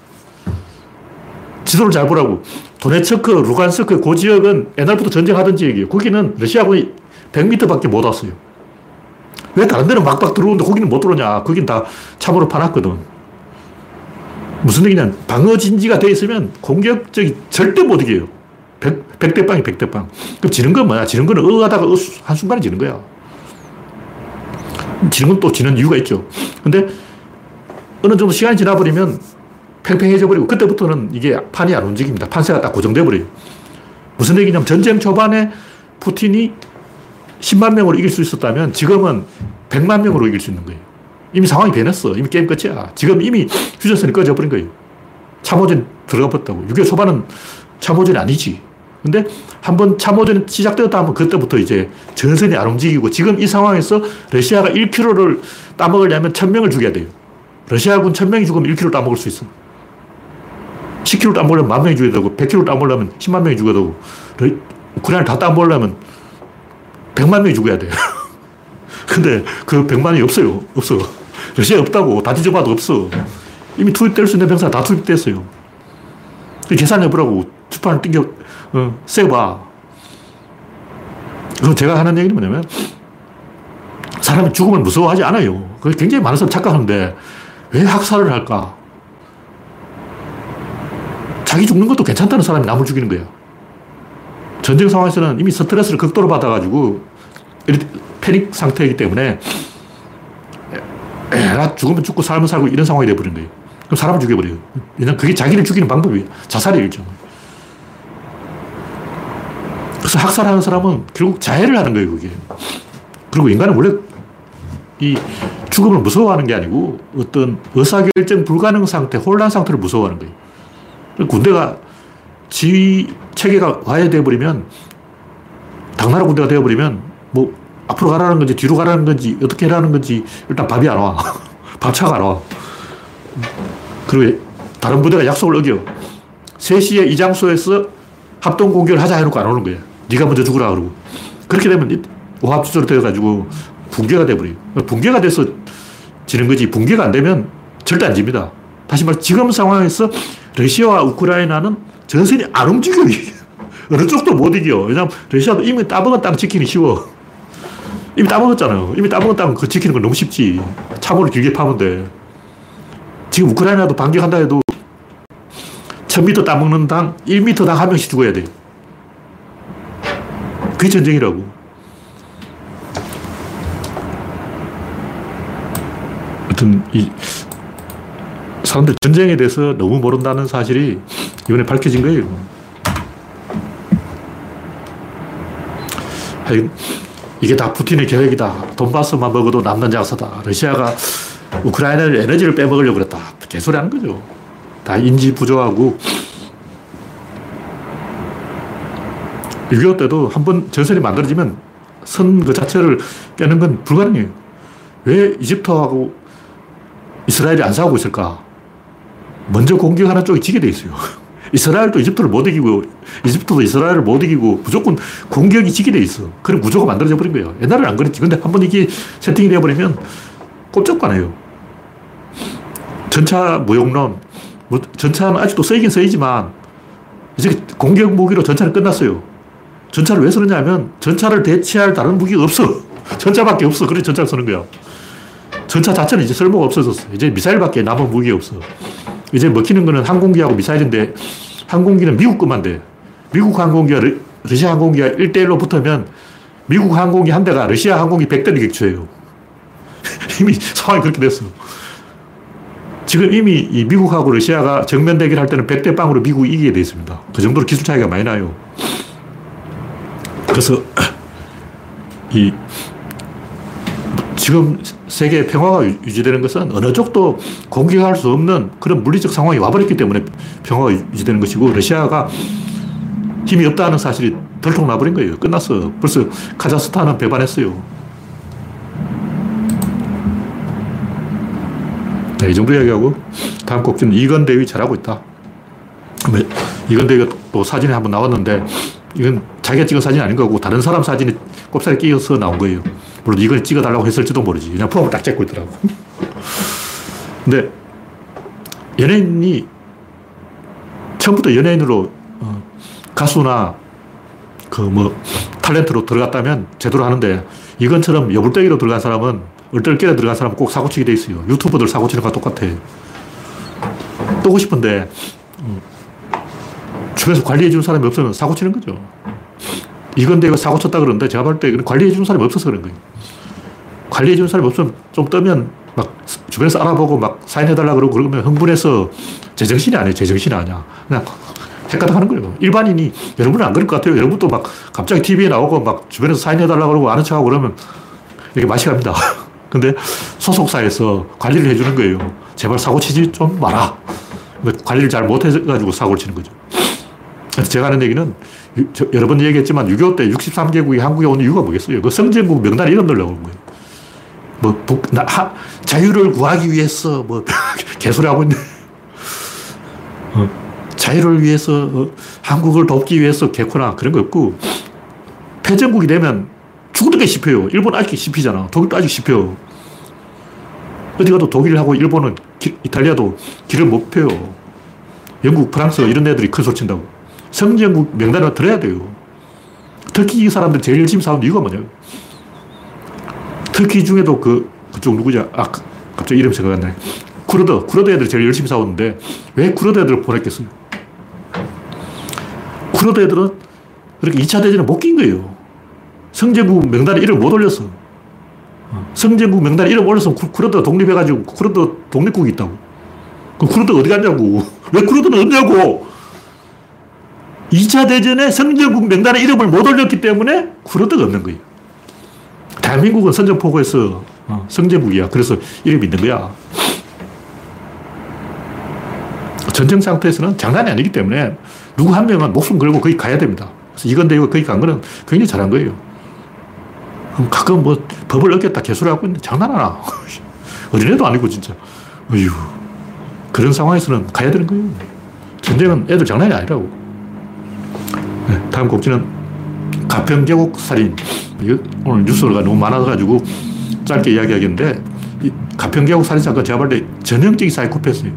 지도를 잘 보라고. 도네츠크, 루간스크 그 지역은 옛날부터 전쟁하던 지역이에요. 거기는 러시아군이 100m밖에 못 왔어요. 왜 다른 데는 막박 들어오는데 거기는 못 들어오냐. 거긴 다 참으로 파놨거든. 무슨 얘기냐면 방어 진지가 돼 있으면 공격적이 절대 못 이겨요. 100, 100대 빵이 100대 빵. 그럼 지는 건 뭐야? 지는 거는 어 하다가 한순간에 지는 거야. 지는 건 또 지는 이유가 있죠. 근데 어느 정도 시간이 지나버리면 팽팽해져 버리고 그때부터는 이게 판이 안 움직입니다. 판세가 딱 고정돼 버려요. 무슨 얘기냐면 전쟁 초반에 푸틴이 10만 명으로 이길 수 있었다면 지금은 100만 명으로 이길 수 있는 거예요. 이미 상황이 변했어. 이미 게임 끝이야. 지금 이미 휴전선이 꺼져 버린 거예요. 참호전 들어가 버렸다고. 6.25 초반은 참호전이 아니지. 근데 한번 참호전이 시작되었다 하면 그때부터 이제 전선이 안 움직이고 지금 이 상황에서 러시아가 1km를 따먹으려면 1000명을 죽여야 돼요. 러시아군 1000명이 죽으면 1km 따먹을 수 있어. 10km 따먹으려면 만 명이 죽여야 되고 100km 따먹으려면 10만 명이 죽여야 되고 우크라이나를 다 따먹으려면 100만 명이 죽어야 돼요. <laughs> 근데 그 100만이 없어요. 없어. 러시아 없다고. 다 뒤져봐도 없어. 이미 투입될 수 있는 병사 다 투입됐어요. 계산해보라고. 주판을 땡겨, 어, 세봐. 그럼 제가 하는 얘기는 뭐냐면, 사람이 죽음을 무서워하지 않아요. 그게 굉장히 많은 사람 착각하는데, 왜 학살을 할까? 자기 죽는 것도 괜찮다는 사람이 남을 죽이는 거예요. 전쟁 상황에서는 이미 스트레스를 극도로 받아가지고 패닉 상태이기 때문에 나 죽으면 죽고 살면 살고 이런 상황이 돼버린 거예요. 그럼 사람을 죽여버려요. 왜냐면 그게 자기를 죽이는 방법이에요. 자살이에요, 일종. 그래서 학살하는 사람은 결국 자해를 하는 거예요, 그게. 그리고 인간은 원래 이 죽음을 무서워하는 게 아니고 어떤 의사결정 불가능 상태, 혼란 상태를 무서워하는 거예요. 군대가 지휘 체계가 와해돼 버리면 당나라 군대가 되어버리면 뭐 앞으로 가라는 건지 뒤로 가라는 건지 어떻게 하라는 건지 일단 밥이 안 와. <laughs> 밥차가 안 와. 그리고 다른 부대가 약속을 어겨. 3시에 이 장소에서 합동 공격을 하자 해놓고 안 오는 거야. 네가 먼저 죽으라 그러고. 그렇게 되면 오합지졸이 되어가지고 붕괴가 돼버려요. 붕괴가 돼서 지는 거지 붕괴가 안 되면 절대 안 집니다. 다시 말 지금 상황에서 러시아와 우크라이나는 전선이 안 움직여요. <laughs> 어느 쪽도 못 이겨. 왜냐면 러시아도 이미 따먹은 땅 지키기 쉬워. 이미 따먹었잖아요. 이미 따먹은 땅 그 지키는 건 너무 쉽지. 차고를 길게 파면 돼. 지금 우크라이나도 반격한다 해도 1000m 따먹는 당 1m당 한 명씩 죽어야 돼. 그게 전쟁이라고. 하여튼, 이, 사람들 전쟁에 대해서 너무 모른다는 사실이 이번에 밝혀진 거예요. 이게 다 푸틴의 계획이다. 돈바스만 먹어도 남는 장사다. 러시아가 우크라이나를 에너지를 빼먹으려고 그랬다. 개소리 하는 거죠. 다 인지 부조하고 6.25 때도 한 번 전선이 만들어지면 선 그 자체를 깨는 건 불가능해요. 왜 이집트하고 이스라엘이 안 싸우고 있을까? 먼저 공격하는 쪽이 지게 돼 있어요. <laughs> 이스라엘도 이집트를 못 이기고, 이집트도 이스라엘을 못 이기고, 무조건 공격이 지게 돼 있어. 그런 구조가 만들어져 버린 거예요. 옛날에는 안 그랬지. 근데 한 번 이게 세팅이 되어버리면 꼼짝도 안 해요. 전차 무용론, 뭐 전차는 아직도 쓰이긴 쓰이지만, 이제 공격 무기로 전차는 끝났어요. 전차를 왜 쓰느냐 면 전차를 대체할 다른 무기가 없어. 전차밖에 없어. 그래서 전차를 쓰는 거야. 전차 자체는 이제 쓸모가 없어졌어. 이제 미사일밖에 남은 무기가 없어. 이제 먹히는 거는 항공기하고 미사일인데 항공기는 미국 것만 돼. 미국 항공기와 러, 러시아 항공기가 1대1로 붙으면 미국 항공기 한 대가 러시아 항공기 100대를 격추해요. <laughs> 이미 상황이 그렇게 됐어. 지금 이미 이 미국하고 러시아가 정면 대결할 때는 100대 빵으로 미국이 이기게 돼 있습니다. 그 정도로 기술 차이가 많이 나요. 그래서 이 지금 세계 평화가 유지되는 것은 어느 쪽도 공격할 수 없는 그런 물리적 상황이 와버렸기 때문에 평화가 유지되는 것이고 러시아가 힘이 없다는 사실이 덜통 나버린 거예요. 끝났어. 벌써 카자흐스탄은 배반했어요. 네, 이 정도 이야기하고 다음 곡지는 이건대위 잘하고 있다. 이건대위가 또 사진에 한번 나왔는데 이건 자기가 찍은 사진이 아닌 거고 다른 사람 사진이 꼽살에 끼어서 나온 거예요. 물론 이걸 찍어달라고 했을지도 모르지. 그냥 폼을 딱 찍고 있더라고. <laughs> 근데 연예인이 처음부터 연예인으로 어, 가수나 그 뭐 탤런트로 들어갔다면 제대로 하는데 이건처럼 여불떼기로 들어간 사람은 얼떨결에 들어간 사람은 꼭 사고치게 돼 있어요. 유튜버들 사고치는 거랑 똑같아. 뜨고 싶은데 음, 주변에서 관리해 주는 사람이 없으면 사고 치는 거죠. 이건데 이거 사고 쳤다 그러는데 제가 볼때 관리해 주는 사람이 없어서 그런 거예요. 관리해 주는 사람이 없으면 좀 뜨면 막 주변에서 알아보고 막 사인해달라 그러고 그러면 흥분해서 제정신이 아니에요. 제정신이 아니야. 그냥 헷가닥 하는 거예요. 일반인이 여러분은 안 그럴 것 같아요. 여러분도 막 갑자기 TV에 나오고 막 주변에서 사인해달라 그러고 아는 척하고 그러면 이렇게 맛이 갑니다. <laughs> 근데 소속사에서 관리를 해주는 거예요. 제발 사고 치지 좀 마라. 관리를 잘 못해가지고 사고를 치는 거죠. 제가 하는 얘기는 여러 번 얘기했지만 6.25 때 63개국이 한국에 온 이유가 뭐겠어요? 그 성전국 명단 이름 넣으려고 그런 거예요. 뭐, 북, 나, 하, 자유를 구하기 위해서 뭐, <laughs> 개소리 하고 있네. 어, 자유를 위해서, 어, 한국을 돕기 위해서 개코나 그런 거 없고, 패전국이 되면 죽어도 씹혀요. 일본 아직 씹히잖아. 독일도 아직 씹혀. 어디 가도 독일하고 일본은, 기, 이탈리아도 길을 못 펴요. 영국, 프랑스 이런 애들이 큰 소리 친다고. 성전국 명단을 들어야 돼요. 터키 이 사람들 제일 열심히 싸우는 이유가 뭐냐 터키 중에도 그, 그쪽 누구냐. 아, 갑자기 이름 생각 안 나네. 쿠르드. 쿠르드 애들 제일 열심히 싸우는데 왜 쿠르드 애들을 보냈겠어요? 쿠르드 애들은 그렇게 2차 대전에 못 낀 거예요. 성전국 명단에 이름 못 올렸어. 성전국 명단에 이름 올려서 쿠르드가 독립해가지고 쿠르드 독립국이 있다고. 그 쿠르드 어디 갔냐고. <laughs> 왜 쿠르드는 없냐고. 2차 대전에 성전국 명단에 이름을 못 올렸기 때문에 쿠르드가 없는 거예요. 대한민국은 선전포고에서 어, 성전국이야. 그래서 이름이 있는 거야. 전쟁 상태에서는 장난이 아니기 때문에 누구 한 명은 목숨 걸고 거기 가야 됩니다. 그래서 이건데 이거 거기 간 거는 굉장히 잘한 거예요. 가끔 뭐 법을 어겼다 개소리 하고 있는데 장난하나. <laughs> 어린애도 아니고 진짜. 어휴. 그런 상황에서는 가야 되는 거예요. 전쟁은 애들 장난이 아니라고. 네, 다음 곡지는 가평계곡 살인. 오늘 뉴스가 너무 많아가지고 짧게 이야기하겠는데, 가평계곡 살인 사건 제가 볼때 전형적인 사이코패스예요.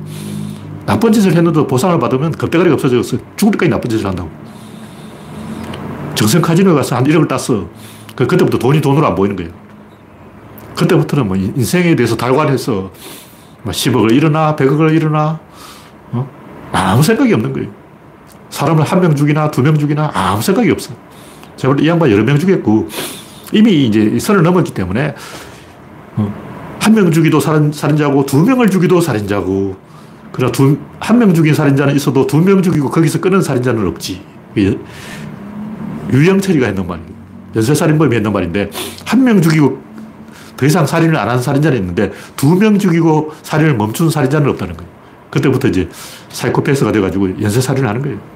나쁜 짓을 했는데 보상을 받으면 겁대가리가 없어져서 죽을 때까지 나쁜 짓을 한다고. 정성 카지노에 가서 한 1억을 땄어. 그, 그때부터 돈이 돈으로 안 보이는 거예요. 그때부터는 뭐 인생에 대해서 달관해서 뭐 10억을 잃어나, 100억을 잃어나, 어? 아무 생각이 없는 거예요. 사람을 한 명 죽이나, 두 명 죽이나, 아무 생각이 없어. 제가 이 양반 여러 명 죽였고, 이미 이제 선을 넘었기 때문에, 어, 한명 죽이도 살인, 살인자고, 두 명을 죽이도 살인자고, 그러나 두, 한명 죽인 살인자는 있어도 두 명 죽이고 거기서 끊은 살인자는 없지. 유영철이가 했는 말이에요. 연쇄살인범이 했는 말인데, 한 명 죽이고 더 이상 살인을 안 한 살인자는 있는데, 두 명 죽이고 살인을 멈춘 살인자는 없다는 거예요. 그때부터 이제 사이코패스가 돼가지고 연쇄살인을 하는 거예요.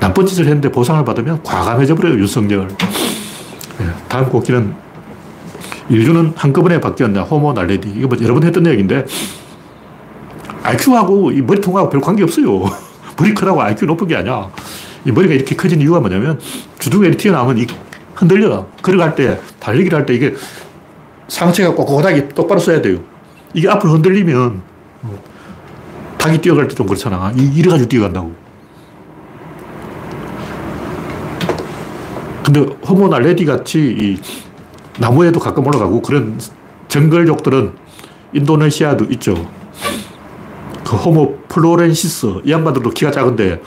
나쁜 짓을 했는데 보상을 받으면 과감해져 버려요, 윤석열. 네, 다음 곡기는 인류는 한꺼번에 바뀌었냐, 호모 날레디. 이거 뭐 여러 번 했던 얘기인데, IQ하고 이 머리통하고 별 관계 없어요. <laughs> 머리 크다고 IQ 높은 게 아니야. 이 머리가 이렇게 커진 이유가 뭐냐면 주둥이 튀어나오면 이 흔들려. 걸어갈 때, 달리기를 할 때 이게 상체가 꼿꼿하게 똑바로 서야 돼요. 이게 앞으로 흔들리면 닭이 뛰어갈 때 좀 그렇잖아. 이래가지고 뛰어간다고. 근데 호모 날레디 같이 이 나무에도 가끔 올라가고 그런 정글족들은 인도네시아도 있죠. 그 호모 플로렌시스 이 양반들도 키가 작은데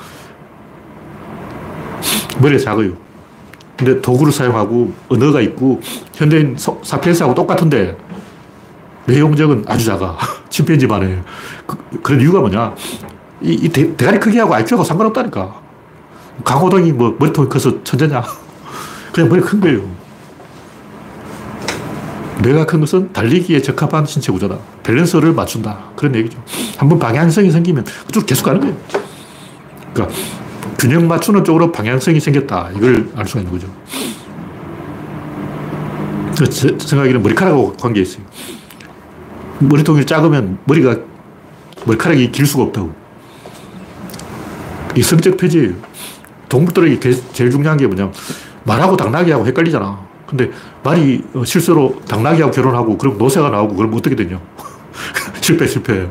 머리가 작아요. 근데 도구를 사용하고 언어가 있고 현대인 사피엔스하고 똑같은데 내용적은 아주 작아. <laughs> 침팬지만 해. 그, 런 이유가 뭐냐. 이, 이 대, 가리 크기하고 IQ하고 상관없다니까. 강호동이 뭐 머리통이 커서 천재냐. 그냥 머리 큰 거예요. 뇌가 큰 것은 달리기에 적합한 신체 구조다. 밸런스를 맞춘다. 그런 얘기죠. 한번 방향성이 생기면 그쪽으로 계속 가는 거예요. 그러니까 균형 맞추는 쪽으로 방향성이 생겼다. 이걸 알 수가 있는 거죠. 제 생각에는 머리카락하고 관계 있어요. 머리통이 작으면 머리가, 머리카락이 길 수가 없다고. 이 성적 폐지예요. 동물들에게 제일 중요한 게 뭐냐면 말하고 당나귀하고 헷갈리잖아. 근데 말이 어, 실수로 당나귀하고 결혼하고 그럼 노새가 나오고 그럼 어떻게 되냐. <laughs> 실패, 실패.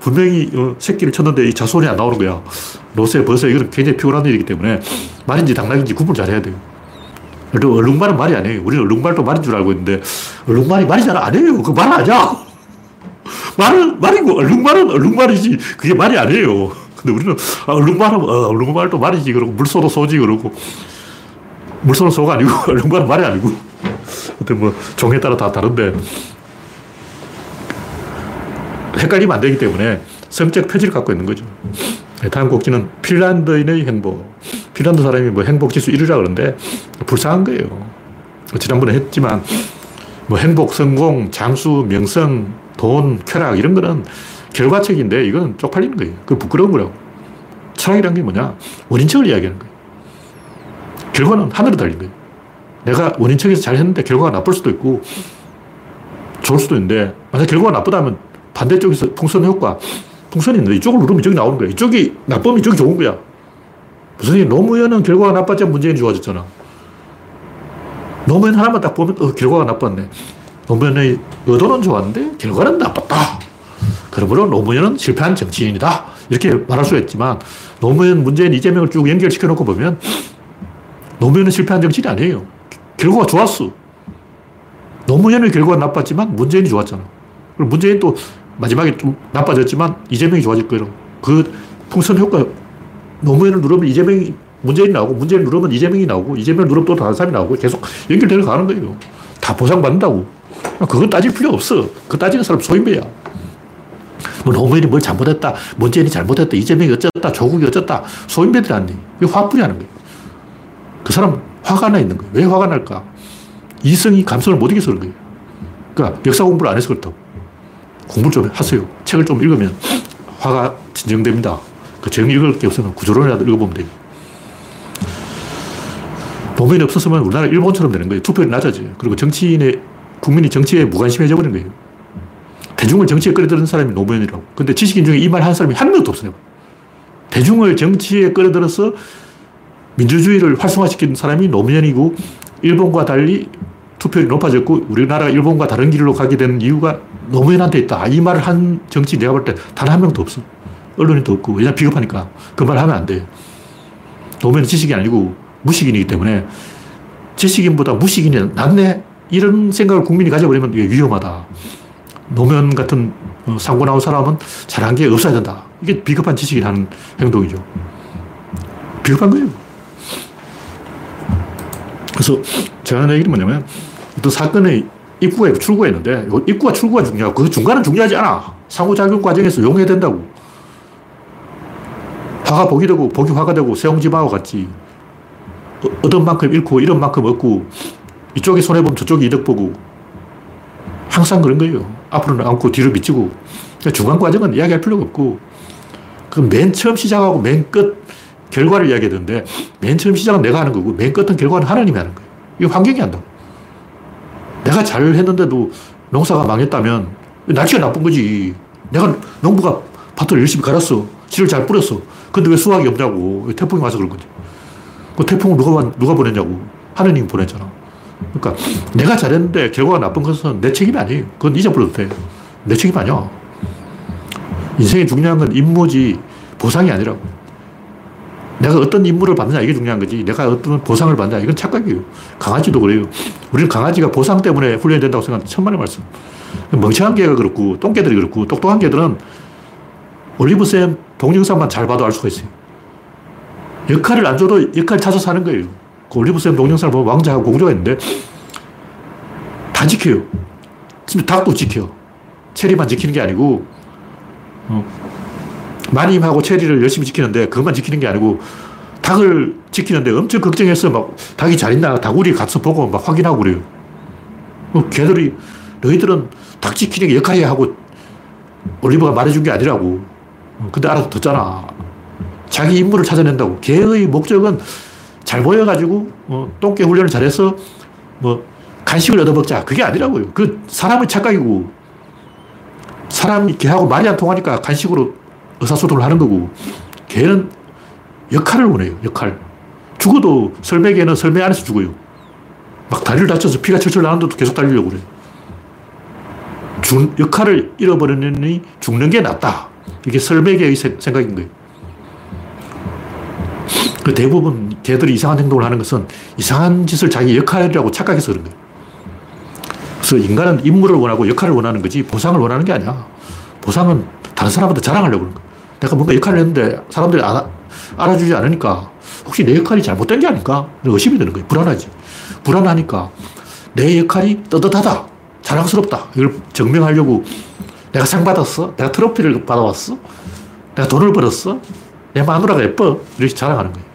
분명히 어, 새끼를 쳤는데 이 자손이 안 나오는 거야. 노새, 버새, 이건 굉장히 피곤한 일이기 때문에 말인지 당나귀인지 구분을 잘 해야 돼요. 그리고 얼룩말은 말이 아니에요. 우리는 얼룩말도 말인 줄 알고 있는데 얼룩말이 말이 잘 아니에요. 그 말 아니야. <laughs> 말은 말이고 얼룩말은 얼룩말이지 그게 말이 아니에요. 근데 우리는 아, 얼룩말은 어, 얼룩말도 말이지 그러고 물소도 소지 그러고 물소는 소가 아니고 <laughs> 얼룩말은 말이 아니고 하여튼 뭐 종에 따라 다 다른데 헷갈리면 안 되기 때문에 성적 표지를 갖고 있는 거죠. 네, 다음 곡지는 핀란드인의 행복. 핀란드 사람이 뭐 행복 지수 1위라 그러는데 불쌍한 거예요. 지난번에 했지만 뭐 행복, 성공, 장수, 명성, 돈, 쾌락 이런 거는 결과책인데 이건 쪽팔리는 거예요. 그 부끄러운 거라고. 철학이란 게 뭐냐? 원인책을 이야기하는 거예요. 결과는 하늘에 달린 거예요. 내가 원인책에서 잘 했는데 결과가 나쁠 수도 있고 좋을 수도 있는데 만약 결과가 나쁘다면 반대쪽에서 풍선 효과 풍선이 있는데 이쪽을 누르면 이쪽이 나오는 거야. 이쪽이 나쁘면 이쪽이 좋은 거야. 무슨 노무현은 결과가 나빴지만 문재인이 좋아졌잖아. 노무현 하나만 딱 보면 어, 결과가 나빴네. 노무현의 의도는 좋았는데 결과는 나빴다. 그러므로 노무현은 실패한 정치인이다. 이렇게 말할 수 있지만 노무현, 문재인, 이재명을 쭉 연결시켜 놓고 보면 노무현은 실패한 정치인이 아니에요. 결과가 좋았어. 노무현의 결과가 나빴지만 문재인이 좋았잖아. 그리고 문재인 또 마지막에 좀 나빠졌지만 이재명이 좋아질 거예요. 그 풍선 효과 노무현을 누르면 이재명이 문재인이 나오고 문재인을 누르면 이재명이 나오고 이재명을 누르면 또 다른 사람이 나오고 계속 연결되어 가는 거예요. 다 보상받는다고. 그건 따질 필요 없어. 그 따지는 사람 소인배야. 뭐 노무현이 뭘 잘못했다, 문재인이 잘못했다, 이재명이 어쩌다, 조국이 어쩌다, 소인배들이 아니. 이 화풀이 하는 거예요. 그 사람 화가 나 있는 거예요. 왜 화가 날까? 이성이 감성을 못 이겨서 그런 거예요. 그러니까 역사 공부를 안 해서 그렇다고. 공부를 좀 하세요. 책을 좀 읽으면 화가 진정됩니다. 그 정 읽을 게 없으면 구조론이라도 읽어보면 돼요. 노무현이 없었으면 우리나라 일본처럼 되는 거예요. 투표율이 낮아져요. 그리고 정치인의, 국민이 정치에 무관심해져 버리는 거예요. 대중을 정치에 끌어들인 사람이 노무현이라고. 근데 지식인 중에 이 말 한 사람이 한 명도 없어요. 대중을 정치에 끌어들여서 민주주의를 활성화시킨 사람이 노무현이고 일본과 달리 투표율이 높아졌고 우리나라가 일본과 다른 길로 가게 된 이유가 노무현한테 있다. 이 말을 한 정치 내가 볼 때 단 한 명도 없어. 언론인도 없고. 왜냐 비겁하니까. 그 말 하면 안 돼. 노무현은 지식이 아니고 무식인이기 때문에 지식인보다 무식인이 낫네? 이런 생각을 국민이 가져버리면 이게 위험하다. 노면 같은 어, 상고 나온 사람은 잘한 게 없어야 된다. 이게 비겁한 지식인 하는 행동이죠. 비겁한 거예요. 그래서 제가 하는 얘기는 뭐냐면 어떤 사건의 있고 출구가 있는데 입구와 출구가 중요하고 그 중간은 중요하지 않아. 상호작용 과정에서 용해야 된다고. 화가 복이 되고 복이 화가 되고 세옹지마와 같이 얻은 만큼 잃고 잃은 만큼 얻고 이쪽에 손해보면 저쪽이 이득 보고 항상 그런 거예요. 앞으로는 안고 뒤로 미치고 중간 과정은 이야기할 필요가 없고 그 맨 처음 시작하고 맨 끝 결과를 이야기하던데 맨 처음 시작은 내가 하는 거고 맨 끝은 결과는 하나님이 하는 거예요. 이거 환경이 한다고. 내가 잘 했는데도 농사가 망했다면 날씨가 나쁜 거지. 내가 농부가 밭을 열심히 갈았어. 씨를 잘 뿌렸어. 근데 왜 수확이 없냐고. 태풍이 와서 그런 거지. 그 태풍을 누가, 누가 보냈냐고. 하느님이 보냈잖아. 그러니까 내가 잘했는데 결과가 나쁜 것은 내 책임이 아니에요. 그건 잊어버려도 돼. 내 책임 아니야. 인생에 중요한 건 임무지 보상이 아니라고. 내가 어떤 임무를 받느냐 이게 중요한 거지. 내가 어떤 보상을 받느냐 이건 착각이에요. 강아지도 그래요. 우리는 강아지가 보상 때문에 훈련이 된다고 생각하는 천만의 말씀. 멍청한 개가 그렇고 똥개들이 그렇고 똑똑한 개들은 올리브쌤 동영상만 잘 봐도 알 수가 있어요. 역할을 안 줘도 역할 찾아서 하는 거예요. 그 올리브쌤 동영상을 보면 왕자하고 공주가 있는데 다 지켜요. 닭도 지켜. 체리만 지키는 게 아니고 어, 마님하고 체리를 열심히 지키는데 그것만 지키는 게 아니고 닭을 지키는데 엄청 걱정해서 막 닭이 잘 있나 닭우리 가서 보고 막 확인하고 그래요. 어, 걔들이 너희들은 닭 지키는 게 역할이야 하고 올리버가 말해준 게 아니라고. 어, 근데 알아서 듣잖아. 자기 임무를 찾아낸다고. 걔의 목적은 잘 보여가지고 어, 똥개 훈련을 잘해서 뭐 간식을 얻어먹자. 그게 아니라고요. 그 사람의 착각이고 사람이 걔하고 말이 안 통하니까 간식으로 의사소통을 하는 거고 걔는 역할을 원해요. 역할. 죽어도 설매개는 설매 안에서 죽어요. 막 다리를 다쳐서 피가 철철 나는데도 계속 달리려고 그래요. 죽, 역할을 잃어버리니 죽는 게 낫다. 이게 설매개의 생각인 거예요. 그 대부분 개들이 이상한 행동을 하는 것은 이상한 짓을 자기 역할이라고 착각해서 그런 거예요. 그래서 인간은 임무를 원하고 역할을 원하는 거지 보상을 원하는 게 아니야. 보상은 다른 사람한테 자랑하려고 그러는 거야. 내가 뭔가 역할을 했는데 사람들이 알아, 알아주지 않으니까 혹시 내 역할이 잘못된 게 아닐까? 의심이 드는 거예요. 불안하지. 불안하니까 내 역할이 떳떳하다. 자랑스럽다. 이걸 증명하려고 내가 상 받았어. 내가 트로피를 받아왔어. 내가 돈을 벌었어. 내 마누라가 예뻐. 이렇게 자랑하는 거예요.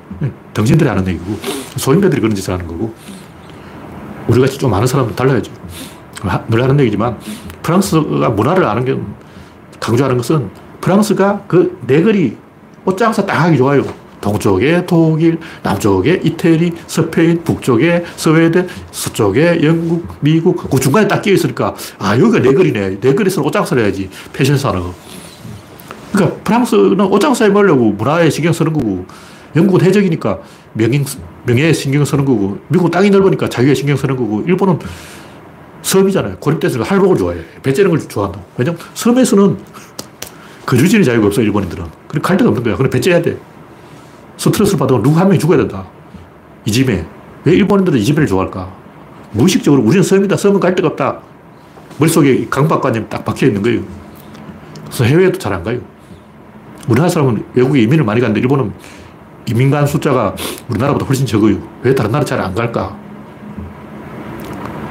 당신들이 하는 얘기고 소인배들이 그런 짓을 하는 거고 우리 같이 좀 아는 사람은 달라야죠. 늘 하는 얘기지만 프랑스가 문화를 아는 게 강조하는 것은 프랑스가 그 네거리 옷장사 딱 하기 좋아요. 동쪽에 독일, 남쪽에 이태리, 스페인, 북쪽에 스웨덴, 서쪽에 영국, 미국, 그 중간에 딱 끼어 있으니까, 아, 여기가 네거리네. 네거리에서 옷장사를 해야지. 패션사는. 그러니까 프랑스는 옷장사에 먹려고 문화에 신경 쓰는 거고, 영국은 해적이니까 명인, 명예에 신경 쓰는 거고, 미국은 땅이 넓으니까 자유에 신경 쓰는 거고, 일본은 섬이잖아요. 고립돼서 할복을 좋아해. 배 째는 걸 좋아한다. 왜냐면 섬에서는 거주지의 자유가 없어, 일본인들은. 그래, 갈 데가 없는 거야. 그래, 배째야 돼. 스트레스를 받으면 누구 한 명이 죽어야 된다. 이집에. 왜 일본인들은 이집을 좋아할까? 무의식적으로 우리는 섬이다. 섬은 갈 데가 없다. 머릿속에 강박관념이 딱 박혀 있는 거예요. 그래서 해외에도 잘 안 가요. 우리나라 사람은 외국에 이민을 많이 가는데 일본은 이민 간 숫자가 우리나라보다 훨씬 적어요. 왜 다른 나라 잘 안 갈까?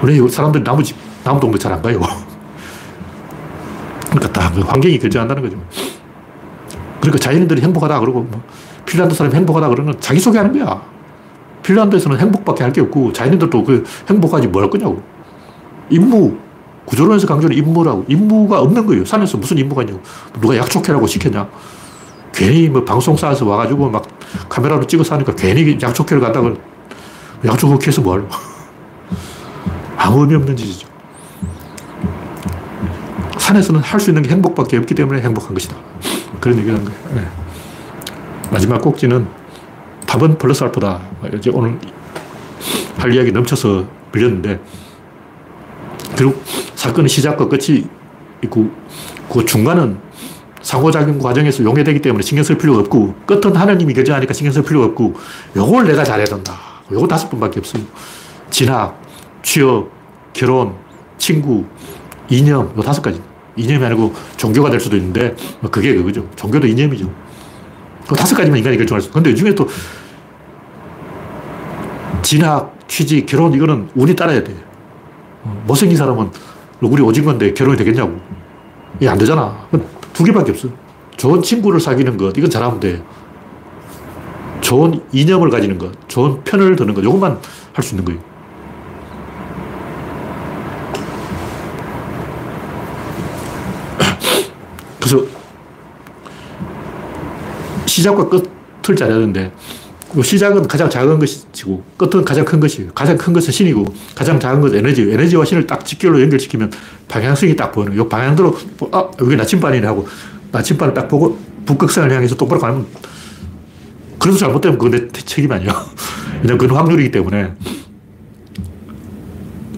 우리 사람들이 나무 집, 나무 동네 잘 안 가요. 그러니까 다그 환경이 결정한다는 거죠. 그러니까 자연인들이 행복하다 그러고 뭐 핀란드 사람이 행복하다 그러면 자기소개하는 거야. 핀란드에서는 행복밖에 할 게 없고 자연인들도 그 행복하지 뭘할 거냐고. 임무. 구조론에서 강조는 임무라고. 임무가 없는 거예요. 산에서 무슨 임무가 있냐고. 누가 약촉해라고 시켰냐. 괜히 뭐 방송사에서 와가지고 막 카메라로 찍어서 하니까 괜히 약촉회를 간다고 약촉을 해서 뭘. <laughs> 아무 의미 없는 짓이죠. 산에서는 할 수 있는 게 행복밖에 없기 때문에 행복한 것이다. 그런 얘기를 한 거예요. 네. 마지막 꼭지는 답은 플러스 알파다. 이제 오늘 할 이야기 넘쳐서 빌렸는데, 결국 사건의 시작과 끝이 있고, 그 중간은 상호작용 과정에서 용해되기 때문에 신경 쓸 필요가 없고, 끝은 하나님이 결정하니까 신경 쓸 필요가 없고, 요걸 내가 잘해야 된다. 요거 다섯 번밖에 없어요. 진학, 취업, 결혼, 친구, 이념, 요 다섯 가지. 이념이 아니고 종교가 될 수도 있는데, 뭐 그게 그거죠. 종교도 이념이죠. 그 다섯 가지만 인간이 결정할 수. 근데 요즘에 또, 진학, 취직, 결혼, 이거는 운이 따라야 돼. 어, 못생긴 사람은 얼굴이 오진 건데 결혼이 되겠냐고. 이게 안 되잖아. 두 개밖에 없어. 좋은 친구를 사귀는 것, 이건 잘하면 돼. 좋은 이념을 가지는 것, 좋은 편을 드는 것, 이것만 할 수 있는 거예요. 그래서 시작과 끝을 잘해야 되는데 시작은 가장 작은 것이고 끝은 가장 큰 것이에요. 가장 큰 것은 신이고 가장 작은 것은 에너지. 에너지와 신을 딱 직결로 연결시키면 방향성이 딱 보이는 이 방향대로 아 여기 나침반이네 하고 나침반을 딱 보고 북극성을 향해서 똑바로 가면 그래서 잘못되면 그건 내 책임 아니야. <laughs> 왜냐면 그건 확률이기 때문에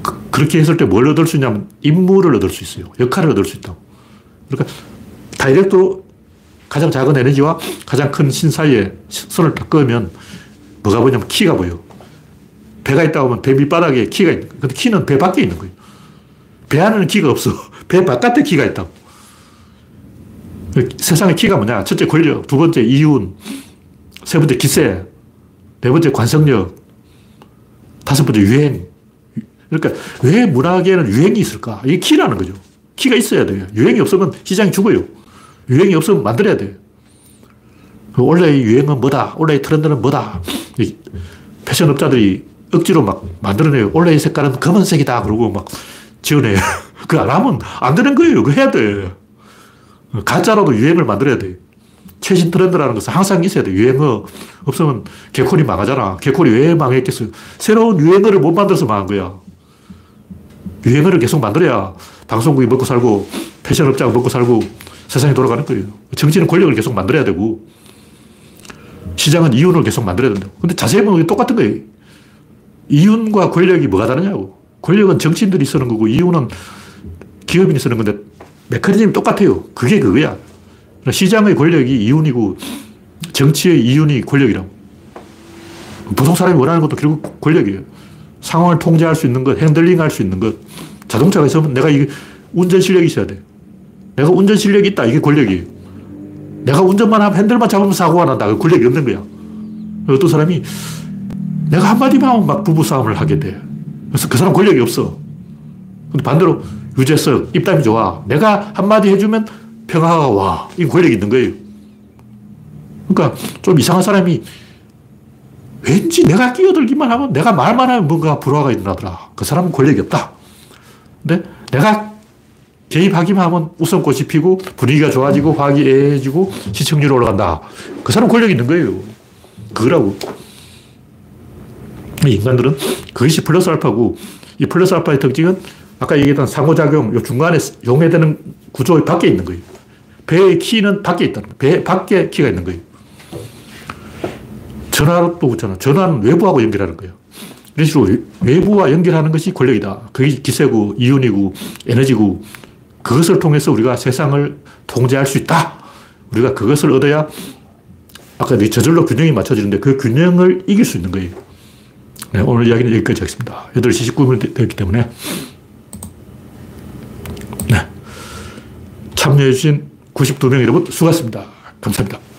그, 렇게 했을 때 뭘 얻을 수 있냐면 임무를 얻을 수 있어요. 역할을 얻을 수 있다고. 그러니까 다이렉트로 가장 작은 에너지와 가장 큰 신 사이에 선을 딱 그으면 뭐가 보냐면 키가 보여. 배가 있다고 하면 배 밑바닥에 키가 있는 거예요. 근데 키는 배 밖에 있는 거예요. 배 안에는 키가 없어. <laughs> 배 바깥에 키가 있다고. 세상의 키가 뭐냐? 첫째 권력, 두 번째 이윤, 세 번째 기세, 네 번째 관성력, 다섯 번째 유행. 그러니까 왜 문학에는 유행이 있을까? 이게 키라는 거죠. 키가 있어야 돼요. 유행이 없으면 시장이 죽어요. 유행이 없으면 만들어야 돼요. 원래의 유행은 뭐다? 원래의 트렌드는 뭐다? 패션 업자들이 억지로 막 만들어내요. 원래의 색깔은 검은색이다. 그러고 막 지어내요. <laughs> 그 안 하면 안 되는 거예요. 그거 해야 돼. 가짜로도 유행을 만들어야 돼. 최신 트렌드라는 것은 항상 있어야 돼. 유행어 없으면 개콘이 망하잖아. 개콘이 왜 망했겠어요? 새로운 유행어를 못 만들어서 망한 거야. 유행어를 계속 만들어야 방송국이 먹고 살고 패션 업자가 먹고 살고 세상이 돌아가는 거예요. 정치는 권력을 계속 만들어야 되고 시장은 이윤을 계속 만들어야 된다고. 근데 자세히 보면 똑같은 거예요. 이윤과 권력이 뭐가 다르냐고. 권력은 정치인들이 쓰는 거고 이윤은 기업인이 쓰는 건데 메커니즘이 똑같아요. 그게 그거야. 시장의 권력이 이윤이고 정치의 이윤이 권력이라고. 보통 사람이 원하는 것도 결국 권력이에요. 상황을 통제할 수 있는 것, 핸들링 할 수 있는 것. 자동차가 있으면 내가 이 운전 실력이 있어야 돼. 내가 운전 실력이 있다. 이게 권력이에요. 내가 운전만 하면 핸들만 잡으면 사고가 난다. 그 권력이 없는 거야. 어떤 사람이 내가 한마디만 하면 막 부부싸움을 하게 돼. 그래서 그 사람 권력이 없어. 근데 반대로 유재석, 입담이 좋아. 내가 한마디 해주면 평화가 와. 이 권력이 있는 거예요. 그러니까 좀 이상한 사람이 왠지 내가 끼어들기만 하면 내가 말만 하면 뭔가 불화가 일어나더라. 그 사람은 권력이 없다. 근데 내가 개입하기만 하면 웃음꽃이 피고 분위기가 좋아지고 화기애애해지고 시청률이 올라간다. 그 사람 권력이 있는 거예요. 그거라고. 인간들은 그것이 플러스 알파고 이 플러스 알파의 특징은 아까 얘기했던 상호작용, 요 중간에 용해되는 구조 밖에 있는 거예요. 배의 키는 밖에 있다는 거예요. 배 밖에 키가 있는 거예요. 전화도 그렇잖아. 전화는 외부하고 연결하는 거예요. 이런 식으로 외부와 연결하는 것이 권력이다. 그게 기세고, 이윤이고, 에너지고, 그것을 통해서 우리가 세상을 통제할 수 있다. 우리가 그것을 얻어야 아까 저절로 균형이 맞춰지는데 그 균형을 이길 수 있는 거예요. 네, 오늘 이야기는 여기까지 하겠습니다. 8시 19분 되었기 때문에. 네. 참여해주신 92명 여러분 수고하셨습니다. 감사합니다.